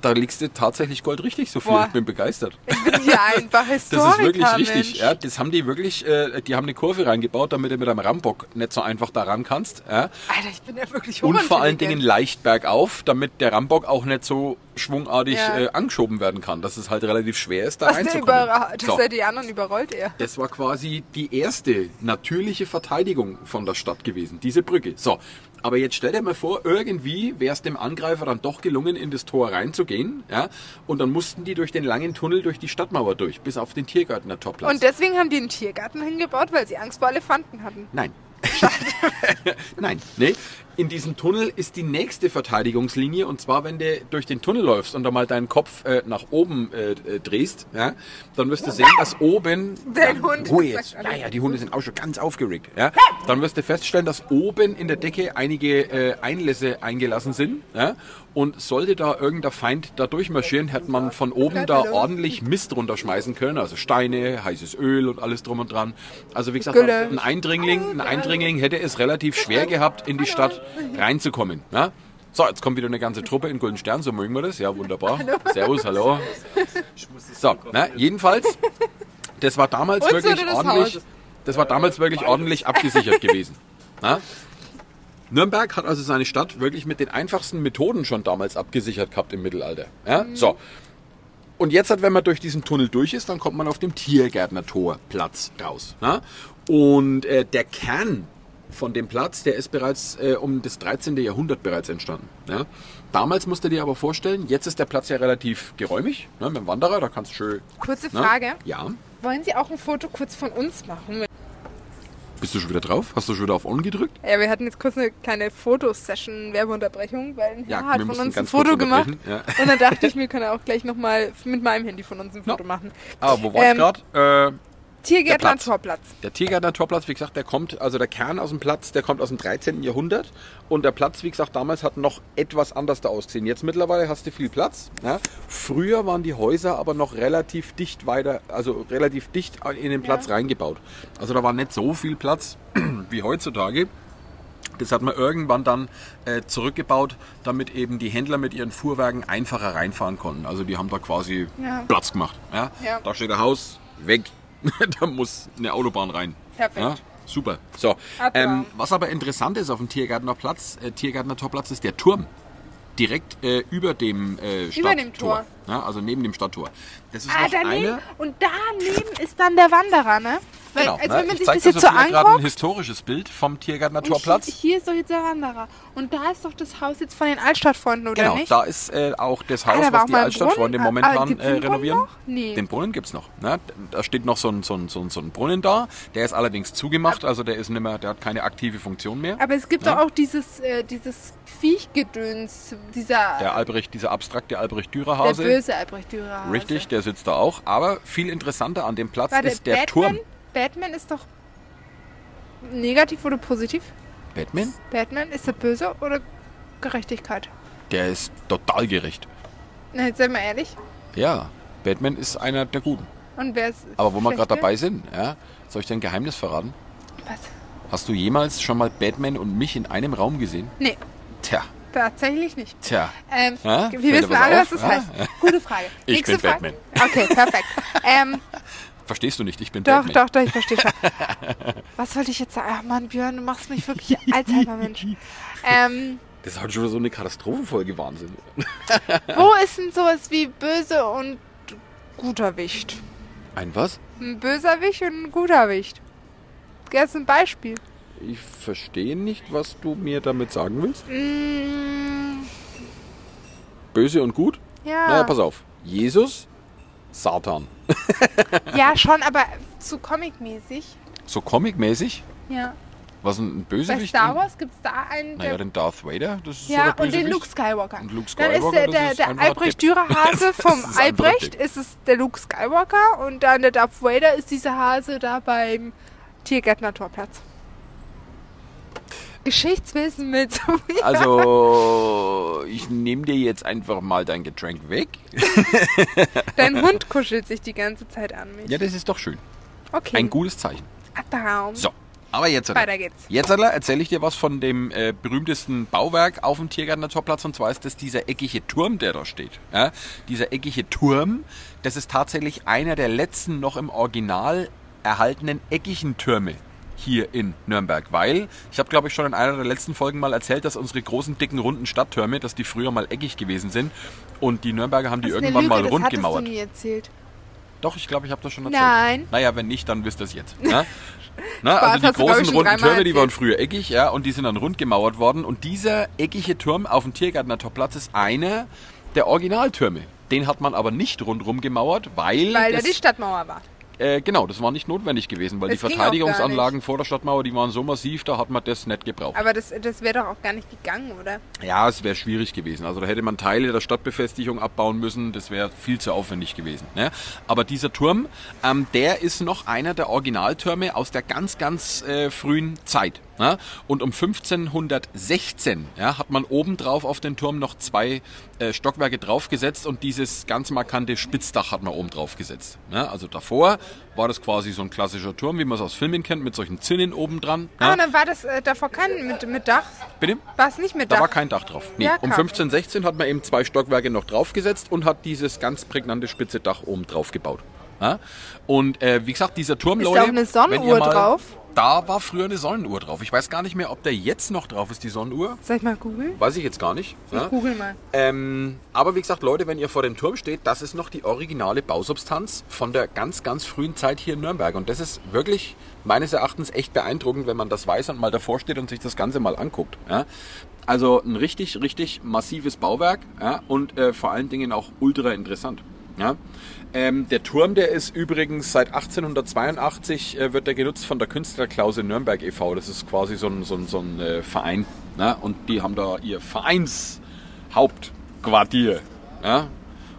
Da liegst du tatsächlich goldrichtig so viel. Boah. Ich bin begeistert. Ich bin hier einfach Das Historiker, ist wirklich Mensch. richtig. Ja, das haben die wirklich, äh, die haben eine Kurve reingebaut, damit du mit einem Rambock nicht so einfach da ran kannst. Ja. Alter, ich bin ja wirklich Und vor allen Dingen leicht bergauf, damit der Rambock auch nicht so schwungartig Ja. äh, angeschoben werden kann. Dass es halt relativ schwer ist, da der reinzukommen. dass So. er die anderen überrollt er. Das war quasi die erste natürliche Verteidigung von der Stadt gewesen, diese Brücke. So, aber jetzt stell dir mal vor, irgendwie wäre es dem Angreifer dann doch gelungen, in das Tor reinzugehen, ja, und dann mussten die durch den langen Tunnel durch die Stadtmauer durch, bis auf den Tiergartener Torplatz. Und deswegen haben die einen Tiergarten hingebaut, weil sie Angst vor Elefanten hatten. Nein. Nein, nee. In diesem Tunnel ist die nächste Verteidigungslinie und zwar, wenn du durch den Tunnel läufst und da mal deinen Kopf äh, nach oben äh, äh, drehst, ja, dann wirst du sehen, dass oben. Der Hund Ruhe jetzt. Ja, ja, die Hunde sind auch schon ganz aufgeregt. Ja. Dann wirst du feststellen, dass oben in der Decke einige äh, Einlässe eingelassen sind. Ja. Und sollte da irgendein Feind da durchmarschieren, hätte man von oben da ordentlich Mist runterschmeißen können. Also Steine, heißes Öl und alles drum und dran. Also wie gesagt, ein Eindringling, ein Eindringling hätte es relativ schwer gehabt, in die Stadt reinzukommen. Ja? So, jetzt kommt wieder eine ganze Truppe in Golden Stern, so mögen wir das. Ja, wunderbar. Servus, hallo. So, na, jedenfalls, das war damals wirklich ordentlich, das war damals wirklich ordentlich abgesichert gewesen. Na? Nürnberg hat also seine Stadt wirklich mit den einfachsten Methoden schon damals abgesichert gehabt im Mittelalter. Ja? Mhm. So. Und jetzt, hat, wenn man durch diesen Tunnel durch ist, dann kommt man auf dem Tiergärtner-Torplatz raus. Ja? Und äh, der Kern von dem Platz, der ist bereits äh, um das 13. Jahrhundert bereits entstanden. Ja? Damals musst du dir aber vorstellen, jetzt ist der Platz ja relativ geräumig, ne, mit dem Wanderer, da kannst du schön... Kurze ne? Frage. Ja. Wollen Sie auch ein Foto kurz von uns machen? Bist du schon wieder drauf? Hast du schon wieder auf On gedrückt? Ja, wir hatten jetzt kurz eine kleine Fotosession, Werbeunterbrechung, weil ein Ja, Herr hat von uns ein Foto gemacht. ja. Und dann dachte ich mir, kann er auch gleich nochmal mit meinem Handy von uns ein Foto machen. Ah, wo war Ähm, ich gerade? Äh, Tiergärtner Platz. Torplatz. Der Tiergärtner Torplatz, wie gesagt, der kommt, also der Kern aus dem Platz, der kommt aus dem 13. Jahrhundert. Und der Platz, wie gesagt, damals hat noch etwas anders da ausgesehen. Jetzt mittlerweile hast du viel Platz. Ja. Früher waren die Häuser aber noch relativ dicht weiter, also relativ dicht in den Platz reingebaut. Also da war nicht so viel Platz wie heutzutage. Das hat man irgendwann dann äh, zurückgebaut, damit eben die Händler mit ihren Fuhrwerken einfacher reinfahren konnten. Also die haben da quasi Ja. Platz gemacht. Ja? Ja. Da steht ein Haus, weg. da muss eine Autobahn rein. Perfekt. Ja? Super. So. Ähm, was aber interessant ist auf dem Tiergärtner Platz, äh, Tiergärtner Torplatz ist der Turm. Direkt äh, über dem äh. Über dem Tor. Ja, also neben dem Stadttor. Das ist Ah, noch daneben. eine. Und daneben ist dann der Wanderer, ne? Weil, Genau, also ne? wenn man ich sich das jetzt so Sophia gerade ein anguckt, historisches Bild vom Tiergärtner und Torplatz. Hier, hier ist doch jetzt der Wanderer. Und da ist doch das Haus jetzt von den Altstadtfreunden, oder Genau, nicht? da ist äh, auch das Ah, Haus, da war was die Altstadtfreunde. Ah, momentan äh, den Brunnen renovieren. noch? Nee. Den Brunnen gibt's noch. Ne? Da steht noch so ein, so, ein, so, ein, so ein Brunnen da. Der ist allerdings zugemacht, also der ist nicht mehr, der hat keine aktive Funktion mehr. Aber es gibt Ja. doch auch dieses, äh, dieses Viechgedöns, dieser Der Albrecht, dieser abstrakte Albrecht der Dürer-Hase. Böse Albrecht Dürer. Richtig, der sitzt da auch. Aber viel interessanter an dem Platz Warte, ist der Batman, Turm. Batman ist doch negativ oder positiv? Batman? Batman, ist er böse oder Gerechtigkeit? Der ist total gerecht. Na, jetzt seien wir ehrlich. Ja, Batman ist einer der Guten. Und wer ist Aber wo wir gerade dabei sind, ja, soll ich dir ein Geheimnis verraten? Was? Hast du jemals schon mal Batman und mich in einem Raum gesehen? Nee, Tja, tatsächlich nicht. tja. Ähm, Ja? wir wissen alle, auf? was das Ja? heißt. Gute Frage. Ich Nächste bin Frage. Okay, perfekt. ähm, Verstehst du nicht? Ich bin doch, Batman. doch, doch, ich verstehe schon. Was wollte ich jetzt sagen? Ach Mann, Björn, du machst mich wirklich Alzheimer, Mensch. Ähm, Das ist halt schon so eine Katastrophenfolge Wahnsinn. wo ist denn sowas wie böse und guter Wicht? Ein was? Ein böser Wicht und ein guter Wicht. Das ist ein Beispiel. Ich verstehe nicht, was du mir damit sagen willst. Mm, Böse und gut? ja. Naja, pass auf. Jesus, Satan. ja, schon, aber zu comicmäßig. So comicmäßig? Ja. Was ein Bei Bösewicht? Star Wars gibt es da einen, Naja, den Darth Vader, das ist so Ja, der und den. Luke Skywalker. Und Luke Dann ist Skywalker, der, der, ist der Albrecht. Dürer-Hase vom ist Albrecht, ist es der Luke Skywalker und dann der Darth Vader ist dieser Hase da beim Tiergärtner Torplatz. Geschichtswissen mit Sophia. Also, ich nehme dir jetzt einfach mal dein Getränk weg. Dein Hund kuschelt sich die ganze Zeit an mich. Ja, das ist doch schön. okay. Ein gutes Zeichen. Traum. So, aber jetzt Weiter geht's. Jetzt erzähle ich dir was von dem äh, berühmtesten Bauwerk auf dem Tiergärtner Torplatz und zwar ist das dieser eckige Turm, der da steht. Ja? Dieser eckige Turm, das ist tatsächlich einer der letzten noch im Original erhaltenen eckigen Türme hier in Nürnberg, weil ich habe glaube ich schon in einer der letzten Folgen mal erzählt, dass unsere großen dicken runden Stadttürme, dass die früher mal eckig gewesen sind und die Nürnberger haben die Das irgendwann Lüge, mal das rund gemauert. du nie erzählt. Doch, ich glaube, ich habe das schon erzählt. Nein. Naja, wenn nicht, dann wisst ihr es jetzt. Ne? Na, Spaß, also die hast großen runden Türme, die waren früher eckig, ja, und die sind dann rund gemauert worden. Und dieser eckige Turm auf dem Tiergärtner Torplatz ist einer der Originaltürme. Den hat man aber nicht rundrum gemauert, weil, Weil da das, die Stadtmauer war. Äh, genau, das war nicht notwendig gewesen, weil Das die Verteidigungsanlagen vor der Stadtmauer, die waren so massiv, da hat man das nicht gebraucht. Aber das, das wäre doch auch gar nicht gegangen, oder? Ja, es wäre schwierig gewesen. Also da hätte man Teile der Stadtbefestigung abbauen müssen. Das wäre viel zu aufwendig gewesen. Ne? Aber dieser Turm, ähm, der ist noch einer der Originaltürme aus der ganz, ganz äh, frühen Zeit. Ne? Und um 1516 ja, hat man obendrauf auf den Turm noch zwei äh, Stockwerke draufgesetzt und dieses ganz markante Spitzdach hat man oben drauf gesetzt. Ne? Also davor war das quasi so ein klassischer Turm, wie man es aus Filmen kennt, mit solchen Zinnen oben dran. Ah, und dann war das äh, davor kein mit, mit Dach. Bitte? War es nicht mit Da Dach? war kein Dach drauf. Nee. Ja, um krass. 1516 hat man eben zwei Stockwerke noch draufgesetzt und hat dieses ganz prägnante spitze Dach oben drauf gebaut. Ja? Und äh, wie gesagt, dieser Turm, Ist da Leute, auch eine Sonnenuhr drauf? Da war früher eine Sonnenuhr drauf. Ich weiß gar nicht mehr, ob der jetzt noch drauf ist, die Sonnenuhr. Soll ich mal googeln? Weiß ich jetzt gar nicht. Ja? Google mal. Ähm, aber wie gesagt, Leute, wenn ihr vor dem Turm steht, das ist noch die originale Bausubstanz von der ganz, ganz frühen Zeit hier in Nürnberg. Und das ist wirklich meines Erachtens echt beeindruckend, wenn man das weiß und mal davor steht und sich das Ganze mal anguckt. Ja? Also ein richtig, richtig massives Bauwerk ja? und äh, vor allen Dingen auch ultra interessant. Ja. Ähm, der Turm, der ist übrigens seit 1882 äh, wird der genutzt von der Künstlerklause Nürnberg e.V. Das ist quasi so ein, so ein, so ein äh, Verein. Ne? Und die haben da ihr Vereinshauptquartier. Ja?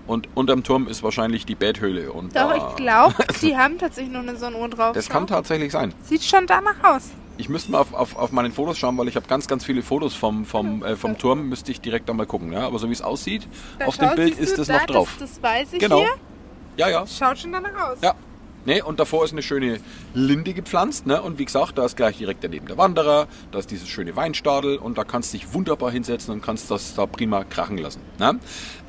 Und unterm Turm ist wahrscheinlich die Betthöhle. Und Doch, ich glaube, die haben tatsächlich noch eine Sonnenuhr drauf. Das kann tatsächlich sein. Sieht schon danach aus. Ich müsste mal auf, auf, auf meinen Fotos schauen, weil ich habe ganz, ganz viele Fotos vom, vom, äh, vom Turm, müsste ich direkt da mal gucken. Ja? Aber so wie es aussieht, Da auf dem Bild ist es noch drauf. Das, das weiß ich Genau. hier. Ja, ja. Schaut schon danach aus. Ja. Nee, und davor ist eine schöne Linde gepflanzt. Ne? Und wie gesagt, da ist gleich direkt daneben der Wanderer, da ist dieses schöne Weinstadel und da kannst du dich wunderbar hinsetzen und kannst das da prima krachen lassen. Ne?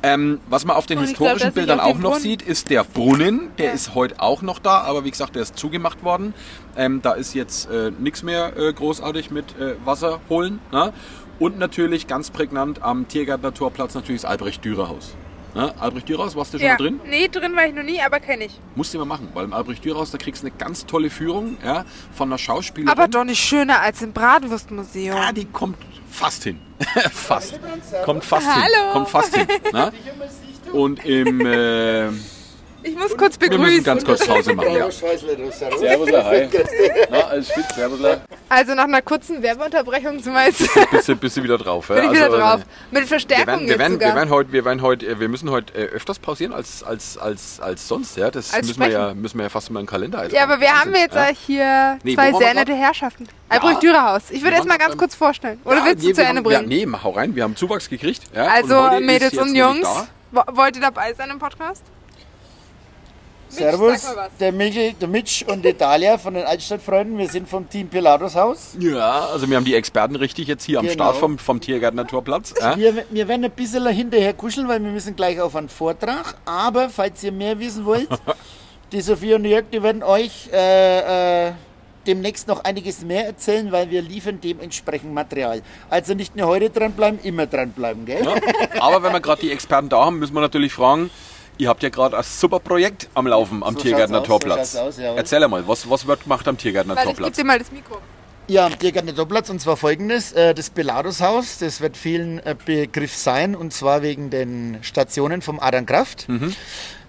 Ähm, was man auf den historischen glaub, Bildern auch noch Brunnen- sieht, ist der Brunnen. Der Ja. ist heute auch noch da, aber wie gesagt, der ist zugemacht worden. Ähm, da ist jetzt äh, nichts mehr äh, großartig mit äh, Wasser holen. Ne? Und natürlich ganz prägnant am Tiergarten Naturplatz natürlich das Albrecht-Dürer-Haus. Ne? Albrecht-Dürer-Haus, warst du schon Ja. mal drin? Nee, drin war ich noch nie, aber kenne ich. Musst du immer machen, weil im Albrecht Dürerhaus, da kriegst du eine ganz tolle Führung ja, von einer Schauspielerin. Aber doch nicht schöner als im Bratwurstmuseum. Ja, die kommt fast hin. fast. Kommt fast hin. Hallo. Kommt fast hin. Ne? Und im. Äh, Ich muss kurz wir müssen begrüßen. ganz kurz Pause machen. Ja. Servusler, hi. Na, alles fit, Servusler. Also nach einer kurzen Werbeunterbrechung sind wir jetzt Bist du, bist du wieder drauf. Ja? bin ich wieder Also, drauf. Mit Wir Verstärkung werden, wir, jetzt werden, wir, werden heute, wir, werden heute, äh, wir müssen heute äh, öfters pausieren als, als, als, als sonst. Ja? Das Als müssen wir, ja, müssen wir ja fast mal einen Kalender ja, aber wir haben jetzt ja? hier Nee, zwei sehr wir nette? Herrschaften. Albrecht-Dürer-Haus. Ich Wir würde erst mal ganz kurz vorstellen. Oder Ja, willst du nee, zu wir Ende haben, bringen? Ja, nee, hau rein. Wir haben Zuwachs gekriegt. Ja? und Also ist Mädels und Jungs, wollt ihr dabei sein im Podcast? Servus, mal was. der Michel, der Mitch und die Dalia von den Altstadtfreunden. Wir sind vom Team Pilatus Haus. Ja, also wir haben die Experten richtig jetzt hier am Genau. Start vom, vom Tiergarten Naturplatz. Ja? Wir, wir werden ein bisschen hinterher kuscheln, weil wir müssen gleich auf einen Vortrag. Aber falls ihr mehr wissen wollt, die Sophie und Jörg, die werden euch äh, äh, demnächst noch einiges mehr erzählen, weil wir liefern dementsprechend Material. Also nicht nur heute dranbleiben, immer dranbleiben, gell? Ja? Aber wenn wir gerade die Experten da haben, müssen wir natürlich fragen, ihr habt ja gerade ein super Projekt am Laufen am So Tiergarten schaut's aus, so Naturplatz. schaut's aus. Erzähl einmal, was, was wird gemacht am Tiergarten Weil ich gebe dir mal das Mikro. Ja, am Tiergarten Dopplatz und zwar folgendes: äh, Das Beladus-Haus, das wird vielen Begriff sein und zwar wegen den Stationen vom Adern Kraft. Mhm.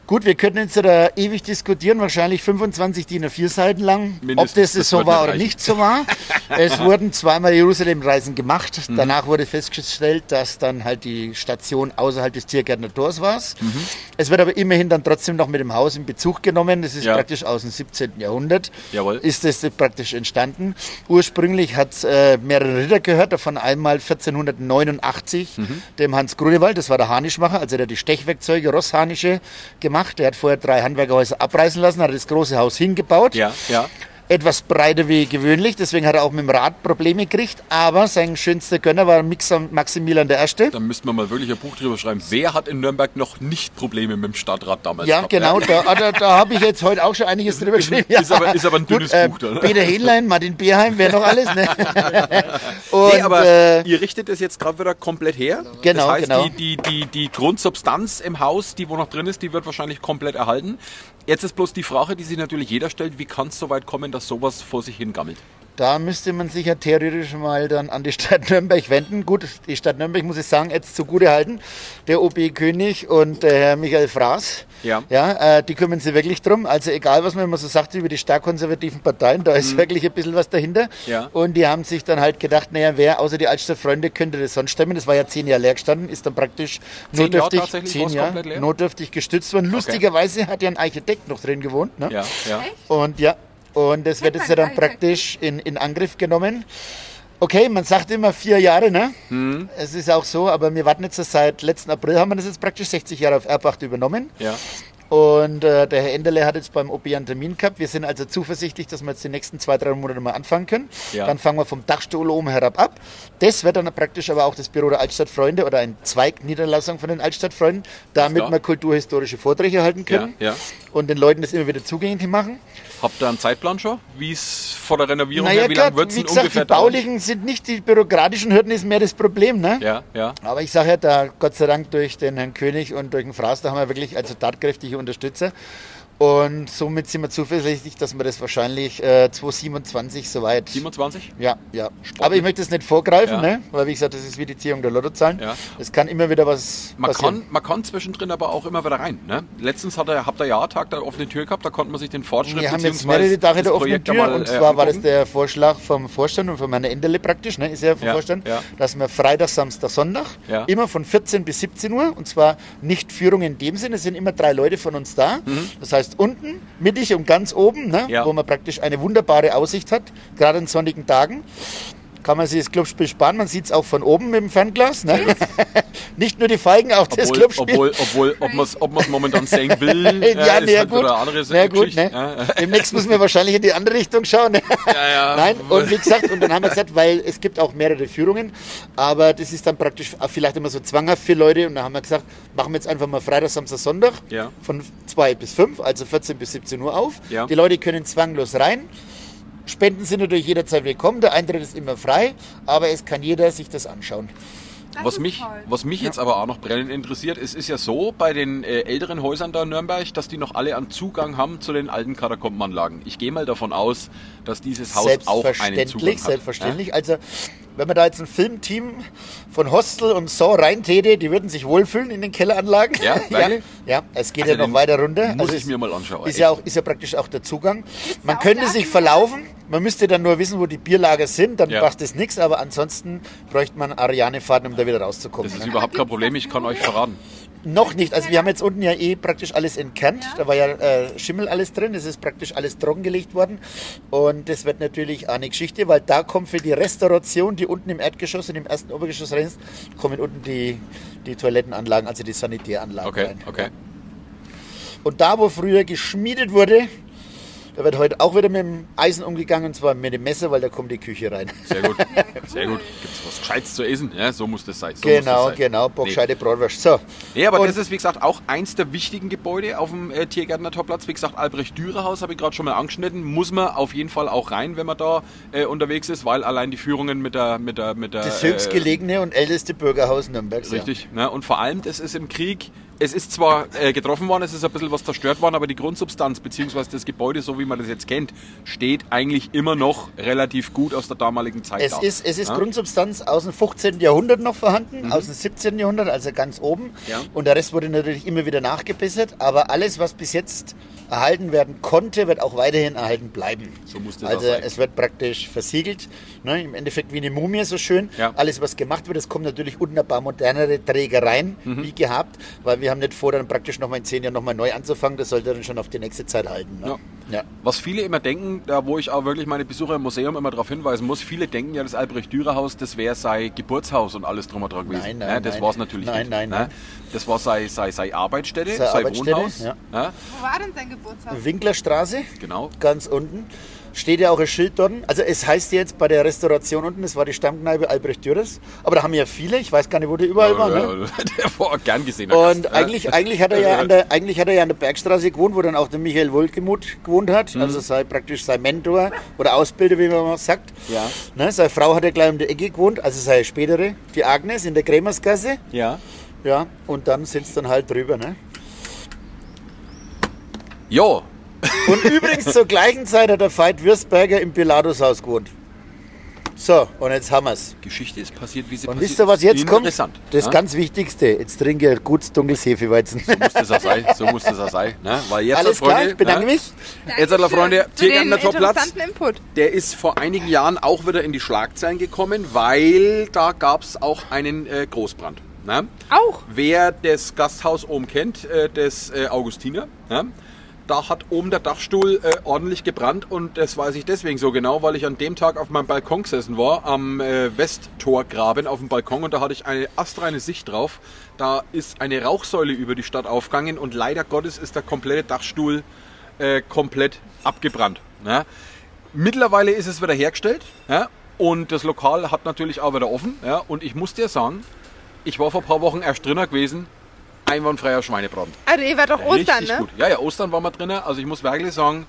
Gut, wir könnten jetzt da ewig diskutieren, wahrscheinlich 25 DIN A4 Seiten lang, ob Mindestens, das, das so war oder reichen. nicht so war. es wurden zweimal Jerusalem-Reisen gemacht. Mhm. Danach wurde festgestellt, dass dann halt die Station außerhalb des Tiergärtner Tors war. Mhm. Es wird aber immerhin dann trotzdem noch mit dem Haus in Bezug genommen. Das ist Ja. praktisch aus dem 17. Jahrhundert Jawohl. ist das praktisch entstanden. Ursprünglich hat es äh, mehrere Ritter gehört, davon einmal 1489 Mhm. dem Hans Grunewald, das war der Harnischmacher, also der die Stechwerkzeuge, Rossharnische gemacht. Der hat vorher drei Handwerkerhäuser abreißen lassen, hat das große Haus hingebaut. Ja, ja. Etwas breiter wie gewöhnlich, deswegen hat er auch mit dem Rad Probleme gekriegt, aber sein schönster Gönner war Mixer Maximilian I. Da müssten wir mal wirklich ein Buch drüber schreiben. Wer hat in Nürnberg noch nicht Probleme mit dem Stadtrat damals Ja, gehabt? genau, da, ah, da, da habe ich jetzt heute auch schon einiges drüber geschrieben. Ja. Ist aber- ist aber ein dünnes Gut, äh, Buch dann, ne? Peter Hähnlein, Martin Beerheim, wer noch alles, ne? Und, Nee, aber äh, ihr richtet es jetzt gerade wieder komplett her. Genau, das heißt, genau. Die, die, die, die Grundsubstanz im Haus, die wo noch drin ist, die wird wahrscheinlich komplett erhalten. Jetzt ist bloß die Frage, die sich natürlich jeder stellt, wie kann es so weit kommen, dass sowas vor sich hingammelt? Da müsste man sich ja theoretisch mal dann an die Stadt Nürnberg wenden. Gut, die Stadt Nürnberg muss ich sagen, jetzt zugute halten. Der OB König und der Herr Michael Fraß. Ja. Ja, äh, die kümmern sich wirklich drum. Also egal, was man immer so sagt über die stark konservativen Parteien, da ist wirklich ein bisschen was dahinter. Mhm. Ja. Und die haben sich dann halt gedacht, naja, wer außer die Altstadtfreunde könnte das sonst stemmen? Das war ja zehn Jahre leer gestanden, ist dann praktisch Zehn notdürftig, tatsächlich zehn leer? notdürftig gestützt worden. Lustigerweise hat ja ein Architekt noch drin gewohnt. Ne? Ja, ja. Und ja, und das wird jetzt ja dann praktisch in, in Angriff genommen. Okay, man sagt immer vier Jahre, ne? Hm. Es ist auch so, aber wir warten jetzt seit letzten April, haben wir das jetzt praktisch 60 Jahre auf Erbacht übernommen. ja. Und äh, der Herr Enderle hat jetzt beim OP einen Termin gehabt. Wir sind also zuversichtlich, dass wir jetzt die nächsten zwei, drei Monate mal anfangen können. Ja. Dann fangen wir vom Dachstuhl oben herab ab. Das wird dann praktisch aber auch das Büro der Altstadtfreunde oder ein Zweigniederlassung von den Altstadtfreunden, damit wir kulturhistorische Vorträge halten können Ja, ja. und den Leuten das immer wieder zugänglich machen. Habt ihr einen Zeitplan schon? Wie es vor der Renovierung Naja, her, wie lange wird es gesagt, ungefähr die baulichen sind nicht die byrokratischen Hürden, ist mehr das Problem. Ne? Ja, ja. Aber ich sage ja, da Gott sei Dank durch den Herrn König und durch den Fraß, da haben wir wirklich also tatkräftige Unterstützer. Und somit sind wir zuversichtlich, dass wir das wahrscheinlich äh, 2027 soweit. 27? Ja, ja. Aber ich möchte es nicht vorgreifen, Ja. ne? weil wie gesagt, das ist wie die Ziehung der Lottozahlen. Ja. Es kann immer wieder was Man passieren. kann, man kann zwischendrin aber auch immer wieder rein. Ne? Letztens hat er, habt ihr Jahrtag da offene Tür gehabt, da konnte man sich den Fortschritt Wir haben jetzt mehrere Tage der offenen Tür mal, und äh, zwar war das der Vorschlag vom Vorstand und von meiner Enderle praktisch, ne, ist ja vom Ja, Vorstand, dass wir Freitag, Samstag, Sonntag immer von 14 bis 17 Uhr und zwar nicht Führung in dem Sinne, es sind immer drei Leute von uns da. Das heißt unten, mittig und ganz oben, ne. Ja. wo man praktisch eine wunderbare Aussicht hat, gerade an sonnigen Tagen. Kann man sich das Clubspiel sparen, man sieht es auch von oben mit dem Fernglas. Ne? nicht nur die Feigen, auch das Obwohl, Clubspiel. obwohl, obwohl, ob man es ob man's momentan sehen will, ja, äh, nee, ist halt gut. eine andere Na gut, ne? Ja, Demnächst müssen wir wahrscheinlich in die andere Richtung schauen. Ne? ja, ja. Nein, und wie gesagt, und dann haben wir gesagt, weil es gibt auch mehrere Führungen, aber das ist dann praktisch vielleicht immer so zwanghaft für Leute und dann haben wir gesagt, machen wir jetzt einfach mal Freitag, Samstag, Sonntag Ja. von 2 bis 5, also 14 bis 17 Uhr auf. Ja. Die Leute können zwanglos rein. Spenden sind natürlich jederzeit willkommen, der Eintritt ist immer frei, aber es kann jeder sich das anschauen. Das Was mich, toll. was mich jetzt aber auch noch brennend interessiert, es ist ja so bei den äh, älteren Häusern da in Nürnberg, dass die noch alle einen Zugang haben zu den alten Katakombenanlagen. Ich gehe mal davon aus, dass dieses Haus auch einen Zugang Selbstverständlich, hat. selbstverständlich. Also, wenn man da jetzt ein Filmteam von Hostel und So reintäte, die würden sich wohlfühlen in den Kelleranlagen. Ja, ja, ja, es geht Also ja noch weiter runter. muss Also ich es mir mal anschauen, Ist echt. ja, auch, ist ja praktisch auch der Zugang. Man auch könnte sich verlaufen, man müsste dann nur wissen, wo die Bierlager sind, dann Ja. macht es nichts, aber ansonsten bräuchte man Ariane-Fahrten, um da wieder rauszukommen. Das ist überhaupt kein Problem, ich kann euch verraten. Noch nicht. Also wir haben jetzt unten ja eh praktisch alles entkernt. Ja. Da war ja äh, Schimmel alles drin. Es ist praktisch alles trockengelegt worden. Und das wird natürlich eine Geschichte, weil da kommt für die Restauration, die unten im Erdgeschoss und im ersten Obergeschoss rein ist, kommen unten die, die Toilettenanlagen, also die Sanitäranlagen Okay, rein. okay. Und da, wo früher geschmiedet wurde, da wird heute auch wieder mit dem Eisen umgegangen, und zwar mit dem Messer, weil da kommt die Küche rein. Sehr gut, sehr gut. Gibt es was Gescheites zu essen? Ja, so muss das sein. So muss das genau, sein. genau, Bockscheide Bratwurst. So. Nee, aber Und- das ist, wie gesagt, auch eins der wichtigen Gebäude auf dem äh, Tiergärtner Topplatz. Wie gesagt, Albrecht-Dürer-Haus habe ich gerade schon mal angeschnitten. Muss man auf jeden Fall auch rein, wenn man da äh, unterwegs ist, weil allein die Führungen mit der... Mit der, mit der Das äh, höchstgelegene und älteste Bürgerhaus Nürnbergs. ja. Richtig. Ne? Und vor allem, das ist im Krieg, es ist zwar äh, getroffen worden, es ist ein bisschen was zerstört worden, aber die Grundsubstanz bzw. das Gebäude, so wie man das jetzt kennt, steht eigentlich immer noch relativ gut aus der damaligen Zeit Es da. ist, es ist Ja? Grundsubstanz aus dem 15. Jahrhundert noch vorhanden, aus dem 17. Jahrhundert, also ganz oben. Mhm. Ja. Und der Rest wurde natürlich immer wieder nachgebessert. Aber alles, was bis jetzt erhalten werden konnte, wird auch weiterhin erhalten bleiben. So muss das also sein. es wird praktisch versiegelt. Ne? Im Endeffekt wie eine Mumie so schön. Ja. Alles, was gemacht wird, es kommen natürlich unten ein paar modernere Träger rein, Mhm. wie gehabt. Weil wir haben nicht vor, dann praktisch nochmal in zehn Jahren nochmal neu anzufangen. Das sollte dann schon auf die nächste Zeit halten. Ne? Ja. Ja. Was viele immer denken, da wo ich auch wirklich meine Besucher im Museum immer darauf hinweisen muss, viele denken ja, das Albrecht-Dürer-Haus, das wäre sein Geburtshaus und alles drum und dran gewesen. Nein, nein, Ne, das nein. war es natürlich Nein, nicht. nein, ne? nein. Das war seine sei, sei Arbeitsstätte, Seine sein Arbeitsstätte, Wohnhaus. ja. Ja, Wo war denn sein Geburtshaus? Winklerstraße. genau. ganz unten. Steht ja auch ein Schild dort. Also es heißt jetzt bei der Restauration unten, das war die Stammkneipe Albrecht Dürres. Aber da haben ja viele, ich weiß gar nicht, wo die überall waren. Ne? Der war gern gesehen. Und eigentlich, eigentlich, hat er ja an der, eigentlich hat er ja an der Bergstraße gewohnt, wo dann auch der Michael Wohlgemuth gewohnt hat. Mhm. Also sei praktisch sein Mentor oder Ausbilder, wie man mal sagt. Ja. Ne, seine Frau hat ja gleich um die Ecke gewohnt, also seine spätere, die Agnes in der Krämersgasse. Ja. Ja, und dann sitzt dann halt drüber. Ne? Jo, Und übrigens zur gleichen Zeit hat der Veit Würstberger im Pilatushaus gewohnt. So, und jetzt haben wir's. Geschichte ist passiert, wie sie Und passiert wisst ihr, was jetzt kommt? Interessant. Das ne? ganz Wichtigste. Jetzt trinke ich gutes dunkles Hefeweizen. So muss das auch sein. So muss das auch sein. Ne? Weil jetzt, Alles Freunde, klar, ich bedanke ne? mich. Jetzt, alle Freunde, Tiergärtner Topplatz. interessanten Input. Der ist vor einigen Jahren auch wieder in die Schlagzeilen gekommen, weil da gab es auch einen äh, Großbrand. Ne? Auch. Wer das Gasthaus oben kennt, äh, das äh, Augustiner, ne? Da hat oben der Dachstuhl äh, ordentlich gebrannt und das weiß ich deswegen so genau, weil ich an dem Tag auf meinem Balkon gesessen war, am äh, Westtorgraben auf dem Balkon und da hatte ich eine astreine Sicht drauf. Da ist eine Rauchsäule über die Stadt aufgegangen und leider Gottes ist der komplette Dachstuhl äh, komplett abgebrannt. Ne? Mittlerweile ist es wieder hergestellt ja? und das Lokal hat natürlich auch wieder offen. Ja? Und ich muss dir sagen, ich war vor ein paar Wochen erst drinnen gewesen, einwandfreier Schweinebrand. Also ihr war doch Ostern, Richtig ne? gut. Ja, ja, Ostern waren wir drinnen. Also ich muss wirklich sagen,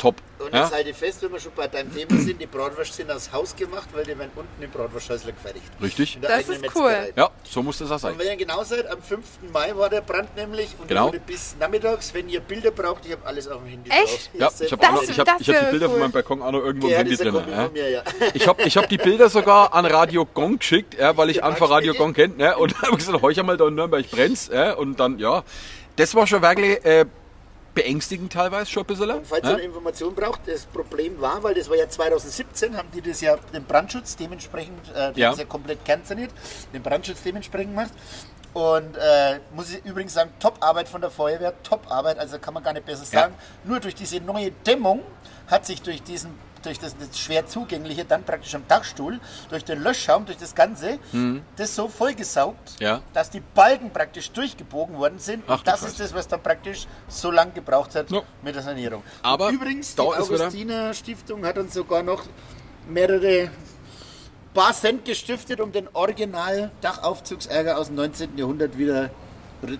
top. Und Ja? jetzt halte ich fest, wenn wir schon bei deinem Thema sind, die Bratwurst sind aus Haus gemacht, weil die werden unten im Bratwursthäusler gefertigt. Richtig? Das ist cool. Ja, so muss das auch sein. Und wenn ihr genau seid, am 5. Mai war der Brand nämlich und Genau. wurde bis nachmittags, wenn ihr Bilder braucht, ich habe alles auf dem Handy Echt? drauf. Ja, ich habe ich hab, ich hab die Bilder wäre von cool. meinem Balkon auch noch irgendwo im Ja, Handy drin. Ja. mir, ja. Ich habe ich hab die Bilder sogar an Radio Gong geschickt, ja, weil ich Die einfach Radio Gong kennt. Ja, und habe gesagt, heuch einmal da in Nürnberg brennt's. Ja, und dann, ja, das war schon wirklich äh, beängstigend teilweise schon ein bisschen. Und falls ihr ja. eine Information braucht, das Problem war, weil das war ja 2017, haben die das ja den Brandschutz dementsprechend, äh, die Ja. ja komplett kernsaniert, den Brandschutz dementsprechend gemacht. Und äh, muss ich übrigens sagen, Top-Arbeit von der Feuerwehr, Top-Arbeit, also kann man gar nicht besser Ja. sagen. Nur durch diese neue Dämmung hat sich durch diesen durch das, das schwer zugängliche, dann praktisch am Dachstuhl, durch den Löschschaum, durch das Ganze, das so vollgesaugt, Mhm. Ja. dass die Balken praktisch durchgebogen worden sind. Ach und das ist das, was dann praktisch so lange gebraucht hat Ja. mit der Sanierung. Aber und übrigens, die Augustiner Stiftung hat uns sogar noch mehrere paar Cent gestiftet, um den Original Dachaufzugsärger aus dem 19. Jahrhundert wieder re-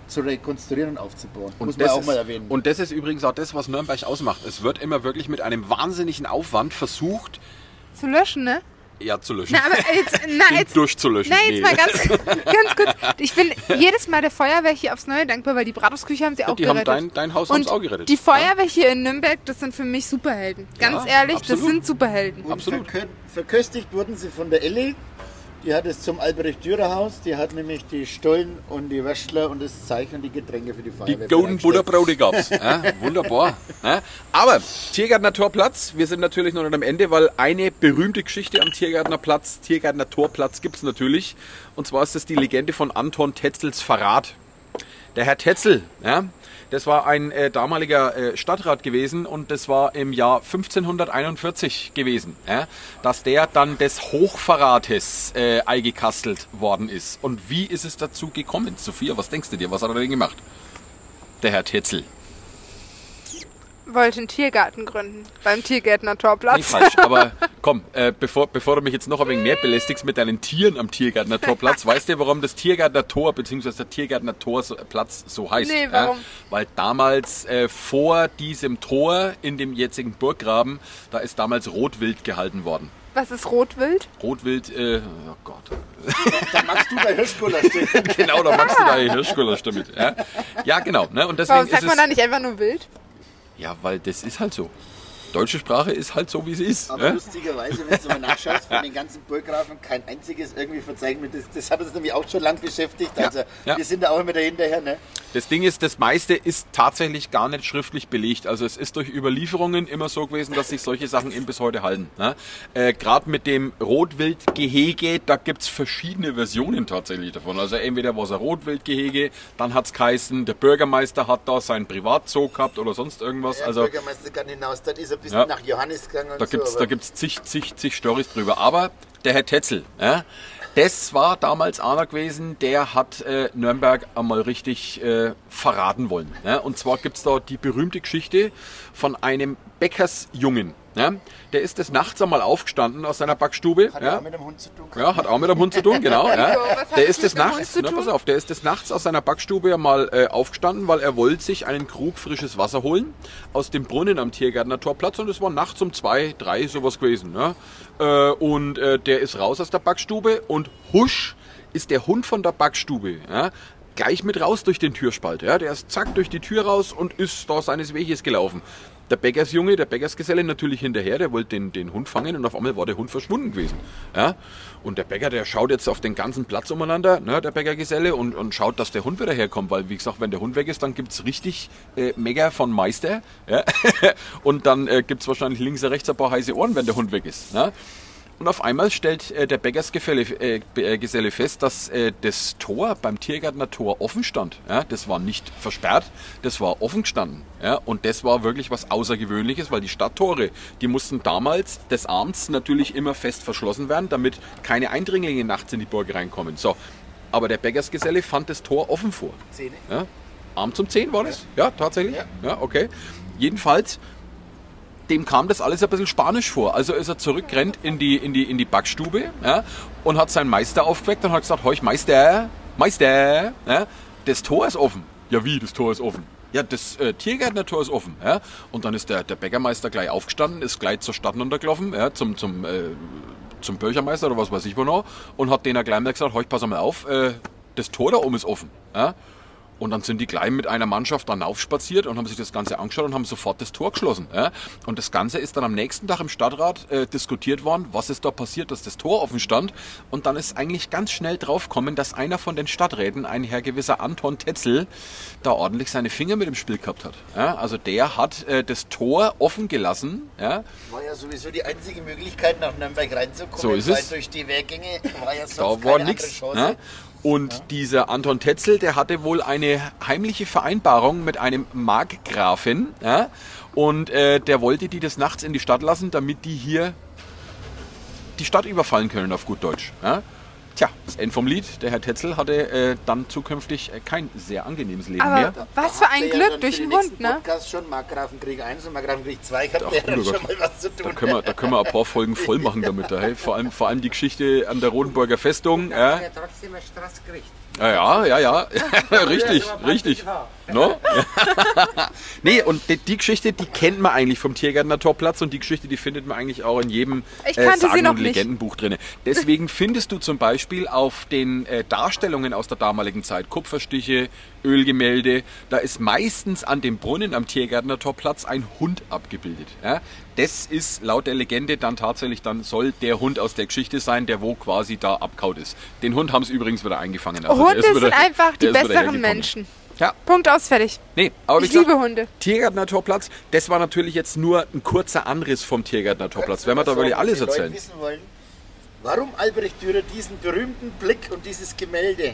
zu rekonstruieren und aufzubauen. Muss man auch ist, mal erwähnen. Und das ist übrigens auch das, was Nürnberg ausmacht. Es wird immer wirklich mit einem wahnsinnigen Aufwand versucht, Zu löschen, ne? ja, zu löschen. Na, aber jetzt, na, jetzt, durchzulöschen. na, jetzt Nee. mal ganz, ganz kurz. Ich bin jedes Mal der Feuerwehr hier aufs Neue dankbar, weil die Bratwurstküche haben sie auch die haben gerettet. dein- dein Haus haben's Und auch gerettet. Die Feuerwehr hier in Nürnberg, das sind für mich Superhelden. Ganz Ja, ehrlich, absolut. das sind Superhelden. Und absolut. verkö- verköstigt wurden sie von der Elle. Die hat es zum Albrecht-Dürer-Haus. Die hat nämlich die Stollen und die Wäschler und das Zeichen und die Getränke für die Die Feuerwehr. Golden Buddha bereitgestellt. Brody gab's. Ja, wunderbar. Ja. Aber Tiergärtner Torplatz, wir sind natürlich noch nicht am Ende, weil eine berühmte Geschichte am Tiergärtner Platz, Tiergärtner Torplatz gibt's natürlich. Und zwar ist das die Legende von Anton Tetzels Verrat. Der Herr Tetzel, ja, das war ein äh, damaliger äh, Stadtrat gewesen und das war im Jahr 1541 gewesen, ja, dass der dann des Hochverrates äh, eingekastelt worden ist. Und wie ist es dazu gekommen? Sophia, was denkst du dir? Was hat er denn gemacht? Der Herr Tetzel. Wollte einen Tiergarten gründen. Beim Tiergärtner Nicht Torplatz. falsch, aber komm, äh, bevor, bevor du mich jetzt noch ein wenig mehr belästigst mit deinen Tieren am Tiergärtner Torplatz, weißt du, warum das Tiergärtner Tor bzw. der Tiergärtner Tor so, heißt? Nee, warum? Ja, weil damals äh, vor diesem Tor in dem jetzigen Burggraben, da ist damals Rotwild gehalten worden. Was ist Rotwild? Rotwild, äh, oh Gott, Da magst du bei Hirschkuller stehen. genau, da magst du deine Hirschgulasch damit. Ja, ja genau, ne? und deswegen Warum ist sagt es... man da nicht einfach nur wild? Ja, weil das ist halt so. Deutsche Sprache ist halt so, wie sie ist. Aber ja? lustigerweise, wenn du mal nachschaust, von den ganzen Burggrafen kein einziges irgendwie verzeichnet. Das, das hat uns nämlich auch schon lang beschäftigt. Ja, Also ja. wir sind da auch immer dahinterher. Ne? Das Ding ist, das meiste ist tatsächlich gar nicht schriftlich belegt. Also es ist durch Überlieferungen immer so gewesen, dass sich solche Sachen eben bis heute halten. Ne? Äh, Gerade mit dem Rotwildgehege, da gibt's verschiedene Versionen tatsächlich davon. Also entweder war es ein Rotwildgehege, dann hat's geheißen, der Bürgermeister hat da seinen Privatzoo gehabt oder sonst irgendwas. Der Also Bürgermeister kann hinaus, dann ist er bisschen Ja. nach Johannes gegangen. Und da gibt's, so, da gibt's zig, zig, zig Storys drüber. Aber der Herr Tetzel, ja, das war damals einer gewesen, der hat äh, Nürnberg einmal richtig äh, verraten wollen. Ja. Und zwar gibt's da die berühmte Geschichte von einem Bäckersjungen. Ja. Der ist des Nachts einmal aufgestanden aus seiner Backstube. Hat ja. auch mit dem Hund zu tun. Ja, hat auch mit dem Hund zu tun, genau. Ja. Der ist des Nachts, na, pass auf, der ist des Nachts aus seiner Backstube ja mal äh, aufgestanden, weil er wollte sich einen Krug frisches Wasser holen aus dem Brunnen am Tiergärtner Torplatz und es war nachts um zwei, drei sowas gewesen. Ne? Äh, und äh, der ist raus aus der Backstube und husch ist der Hund von der Backstube. Ja? Gleich mit raus durch den Türspalt. Ja? Der ist zack durch die Tür raus und ist da seines Weges gelaufen. Der Bäckersjunge, der Bäckersgeselle natürlich hinterher, der wollte den, den Hund fangen und auf einmal war der Hund verschwunden gewesen. Ja? Und der Bäcker, der schaut jetzt auf den ganzen Platz umeinander, ne, der Bäckergeselle, und, und schaut, dass der Hund wieder herkommt, weil wie gesagt, wenn der Hund weg ist, dann gibt's richtig äh, mega von Meister. Ja? und dann äh, gibt's wahrscheinlich links und rechts ein paar heiße Ohren, wenn der Hund weg ist. Ne? Und auf einmal stellt äh, der Bäckersgeselle äh, äh, fest, dass äh, das Tor beim Tiergärtner Tor offen stand. Ja, das war nicht versperrt, das war offen gestanden. Ja, und das war wirklich was Außergewöhnliches, weil die Stadttore, die mussten damals des Abends natürlich immer fest verschlossen werden, damit keine Eindringlinge nachts in die Burg reinkommen. So, aber der Bäckersgeselle fand das Tor offen vor. Zähne. Ja? Abends um 10 war das? Ja, tatsächlich? Ja. Ja, okay. Jedenfalls, dem kam das alles ein bisschen spanisch vor. Also ist er zurückrennt in die, in die, in die Backstube ja, und hat seinen Meister aufgeweckt und hat gesagt, heuch Meister, Meister, ja, das Tor ist offen. Ja wie, das Tor ist offen? ja, das äh, Tiergärtnertor ist offen. Ja? Und dann ist der, der Bäckermeister gleich aufgestanden, ist gleich zur Stadt runtergelaufen, ja, zum, zum, äh, zum Bürgermeister oder was weiß ich wo noch, und hat denen gleich mal gesagt, horch, pass mal auf, äh, das Tor da oben ist offen. Ja? Und dann sind die gleich mit einer Mannschaft dann aufspaziert und haben sich das Ganze angeschaut und haben sofort das Tor geschlossen. Ja? Und das Ganze ist dann am nächsten Tag im Stadtrat äh, diskutiert worden, was ist da passiert, dass das Tor offen stand. Und dann ist eigentlich ganz schnell draufgekommen, dass einer von den Stadträten, ein Herr gewisser Anton Tetzel, da ordentlich seine Finger mit im Spiel gehabt hat. Ja? Also der hat äh, das Tor offen gelassen. Ja? War ja sowieso die einzige Möglichkeit, nach Nürnberg reinzukommen. So ist weil es. durch die Wehrgänge war ja sonst Da war keine andere nichts. Chance. Und dieser Anton Tetzel, der hatte wohl eine heimliche Vereinbarung mit einem Markgrafen. Ja? Und äh, der wollte die des Nachts in die Stadt lassen, damit die hier die Stadt überfallen können, auf gut Deutsch. Ja? Tja, das End vom Lied. Der Herr Tetzel hatte äh, dann zukünftig äh, kein sehr angenehmes Leben Aber mehr. was für ein ja Glück dann durch den den Hund, ne? Podcast schon Markgrafenkrieg 1 und Markgrafenkrieg 2 gehabt, Ach, der hat oh schon mal was zu tun. Da können, wir, da können wir ein paar Folgen voll machen damit. Da, hey. vor, allem, vor allem die Geschichte an der Rodenburger Festung. Ja, ja trotzdem ein Straßgericht. Ja, ja, ja. richtig, aber richtig. wahr. No? nee, und die, die Geschichte, die kennt man eigentlich vom Tiergärtner Torplatz und die Geschichte, die findet man eigentlich auch in jedem sie Sagen- und. Legendenbuch drin. Deswegen findest du zum Beispiel auf den äh, Darstellungen aus der damaligen Zeit, Kupferstiche, Ölgemälde, da ist meistens an dem Brunnen am Tiergärtner Torplatz ein Hund abgebildet. Ja? Das ist laut der Legende dann tatsächlich, dann soll der Hund aus der Geschichte sein, der wo quasi da abkaut ist. Den Hund haben sie übrigens wieder eingefangen. Also Hunde ist wieder- sind einfach die besseren. Menschen. Ja, Punkt aus, fertig. Nee, aber Ich gesagt, liebe Hunde. Tiergärtner Torplatz, das war natürlich jetzt nur ein kurzer Anriss vom Tiergärtner Torplatz. Wenn wir da wirklich alles erzählen. wissen wollen, warum Albrecht Dürer diesen berühmten Blick und dieses Gemälde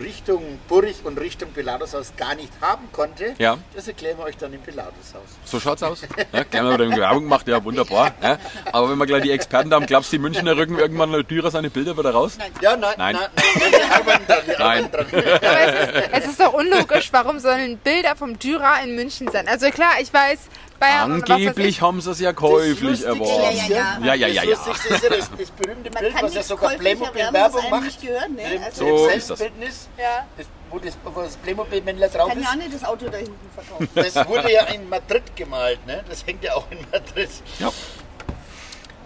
Richtung Burg und Richtung Pilatushaus gar nicht haben konnte, Ja. das erklären wir euch dann im Pilatushaus. So schaut's aus. Ja, gleich mal wieder Werbung gemacht, ja wunderbar. Ja. Aber wenn wir gleich die Experten da haben, glaubst du, die Münchner rücken irgendwann Dürer seine Bilder wieder raus? Ja, nein, Nein. nein, nein, wir wir Nein. es ist, es ist doch unlogisch, warum sollen Bilder vom Dürer in München sein? Also klar, ich weiß, Bayern Angeblich ich. haben sie es ja käuflich erworben. Ja, ja, Ja, ja, ja, Das ja. Ist ja das, das berühmte Man Bild, kann was ja sogar käuflich Playmobil erwerben, was Werbung einem macht. nicht gehört, ne? Also- So ist das. Selbstbildnis, Ja. das, wo, das, wo das Playmobil-Männler drauf Kann ist. ja auch nicht das Auto da hinten verkaufen. Das wurde ja in Madrid gemalt, ne? Das hängt ja auch in Madrid. Ja.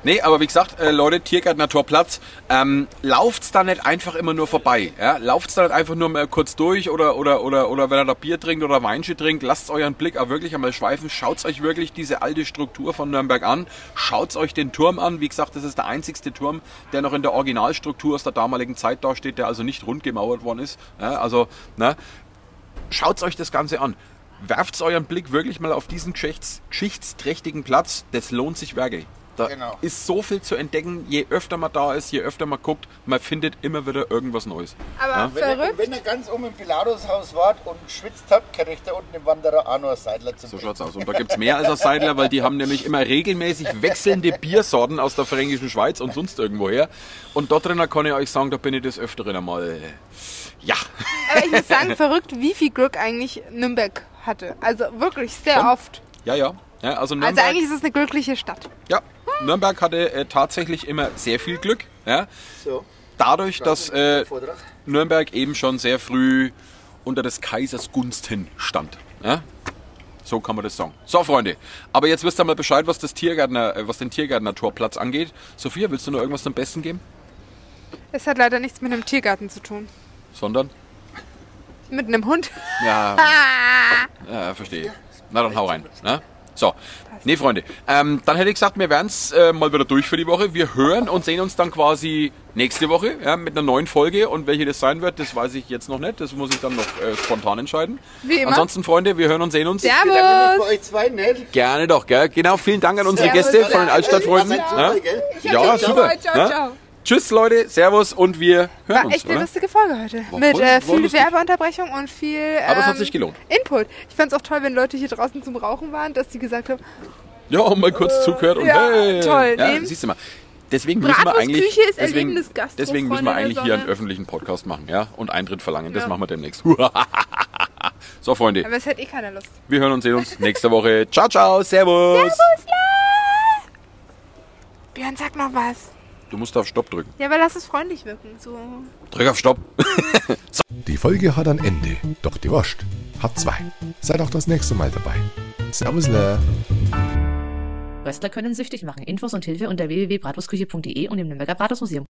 Nee, aber wie gesagt, äh, Leute, Tiergärtner Torplatz, ähm, lauft's da nicht einfach immer nur vorbei. Ja? Lauft's da nicht einfach nur mal kurz durch oder, oder, oder, oder wenn ihr da Bier trinkt oder Weinsche trinkt, lasst euren Blick auch wirklich einmal schweifen. Schaut's euch wirklich diese alte Struktur von Nürnberg an. Schaut's euch den Turm an. Wie gesagt, das ist der einzigste Turm, der noch in der Originalstruktur aus der damaligen Zeit dasteht, der also nicht rund gemauert worden ist. Ja? Also, ne? Schaut's euch das Ganze an. Werft's euren Blick wirklich mal auf diesen geschichts geschichtsträchtigen Platz. Das lohnt sich wirklich. Da Genau. ist so viel zu entdecken. Je öfter man da ist, je öfter man guckt, man findet immer wieder irgendwas Neues. Aber Wenn ihr, verrückt. wenn ihr ganz oben im Pilatushaus wart und geschwitzt habt, kriegt ihr unten im Wanderer auch noch ein Seidler zum So Trinken. schaut's aus. Und da gibt's mehr als ein Seidler, weil die haben nämlich immer regelmäßig wechselnde Biersorten aus der fränkischen Schweiz und sonst irgendwoher. Und dort drinnen kann ich euch sagen, da bin ich des Öfteren einmal. Ja. Aber ich muss sagen, verrückt, wie viel Glück eigentlich Nürnberg hatte. Also wirklich sehr Schon? oft. Ja, ja. Ja also Also Nürnberg, eigentlich ist es eine glückliche Stadt. ja, Nürnberg hatte äh, tatsächlich immer sehr viel Glück. Ja. So, Dadurch, dass äh. Nürnberg eben schon sehr früh unter des Kaisers Gunsten stand. Ja? So kann man das sagen. So, Freunde, aber jetzt wisst ihr mal Bescheid, was, das Tiergärtner, äh, was den Tiergärtner Torplatz angeht. Sophia, willst du noch irgendwas zum Besten geben? Es hat leider nichts mit einem Tiergarten zu tun. Sondern? Mit einem Hund. Ja, ja verstehe. Na dann hau rein. Ne? So, nee, Freunde, ähm, dann hätte ich gesagt, wir wären es äh, mal wieder durch für die Woche. Wir hören und sehen uns dann quasi nächste Woche ja, mit einer neuen Folge. Und welche das sein wird, das weiß ich jetzt noch nicht. Das muss ich dann noch äh, spontan entscheiden. Wie immer. Ansonsten, Freunde, wir hören und sehen uns. Mich bei Servus. euch zwei, ne? Gerne doch, gell? Genau, vielen Dank an unsere Servus, Gäste von den ja. Altstadtfreunden. Ja, ja super. Ciao, Ja? ciao. Tschüss, Leute, Servus und wir hören War uns. echt eine oder? lustige Folge heute. War Mit voll- äh, war viel lustig. Werbeunterbrechung und viel Aber es hat ähm, sich gelohnt. Input. Ich fand es auch toll, wenn Leute hier draußen zum Rauchen waren, dass die gesagt haben, Ja, mal kurz zugehört und ja, hey. toll, Ja, siehst du mal. Deswegen müssen wir eigentlich, ist deswegen, deswegen müssen wir eigentlich hier einen öffentlichen Podcast machen, ja, und Eintritt verlangen. Das Ja. machen wir demnächst. so, Freunde, aber es hat eh keiner Lust. wir hören und sehen uns nächste Woche. Ciao, ciao, servus. Björn, sag noch was. Du musst auf Stopp drücken. Ja, aber lass es freundlich wirken. So. Drück auf Stopp. so. Die Folge hat ein Ende, doch die Wurst hat zwei. Seid auch das nächste Mal dabei. Servus, le. Wrestler können süchtig machen. Infos und Hilfe unter www.bratwurstküche.de und im Nürnberger Bratwurstmuseum.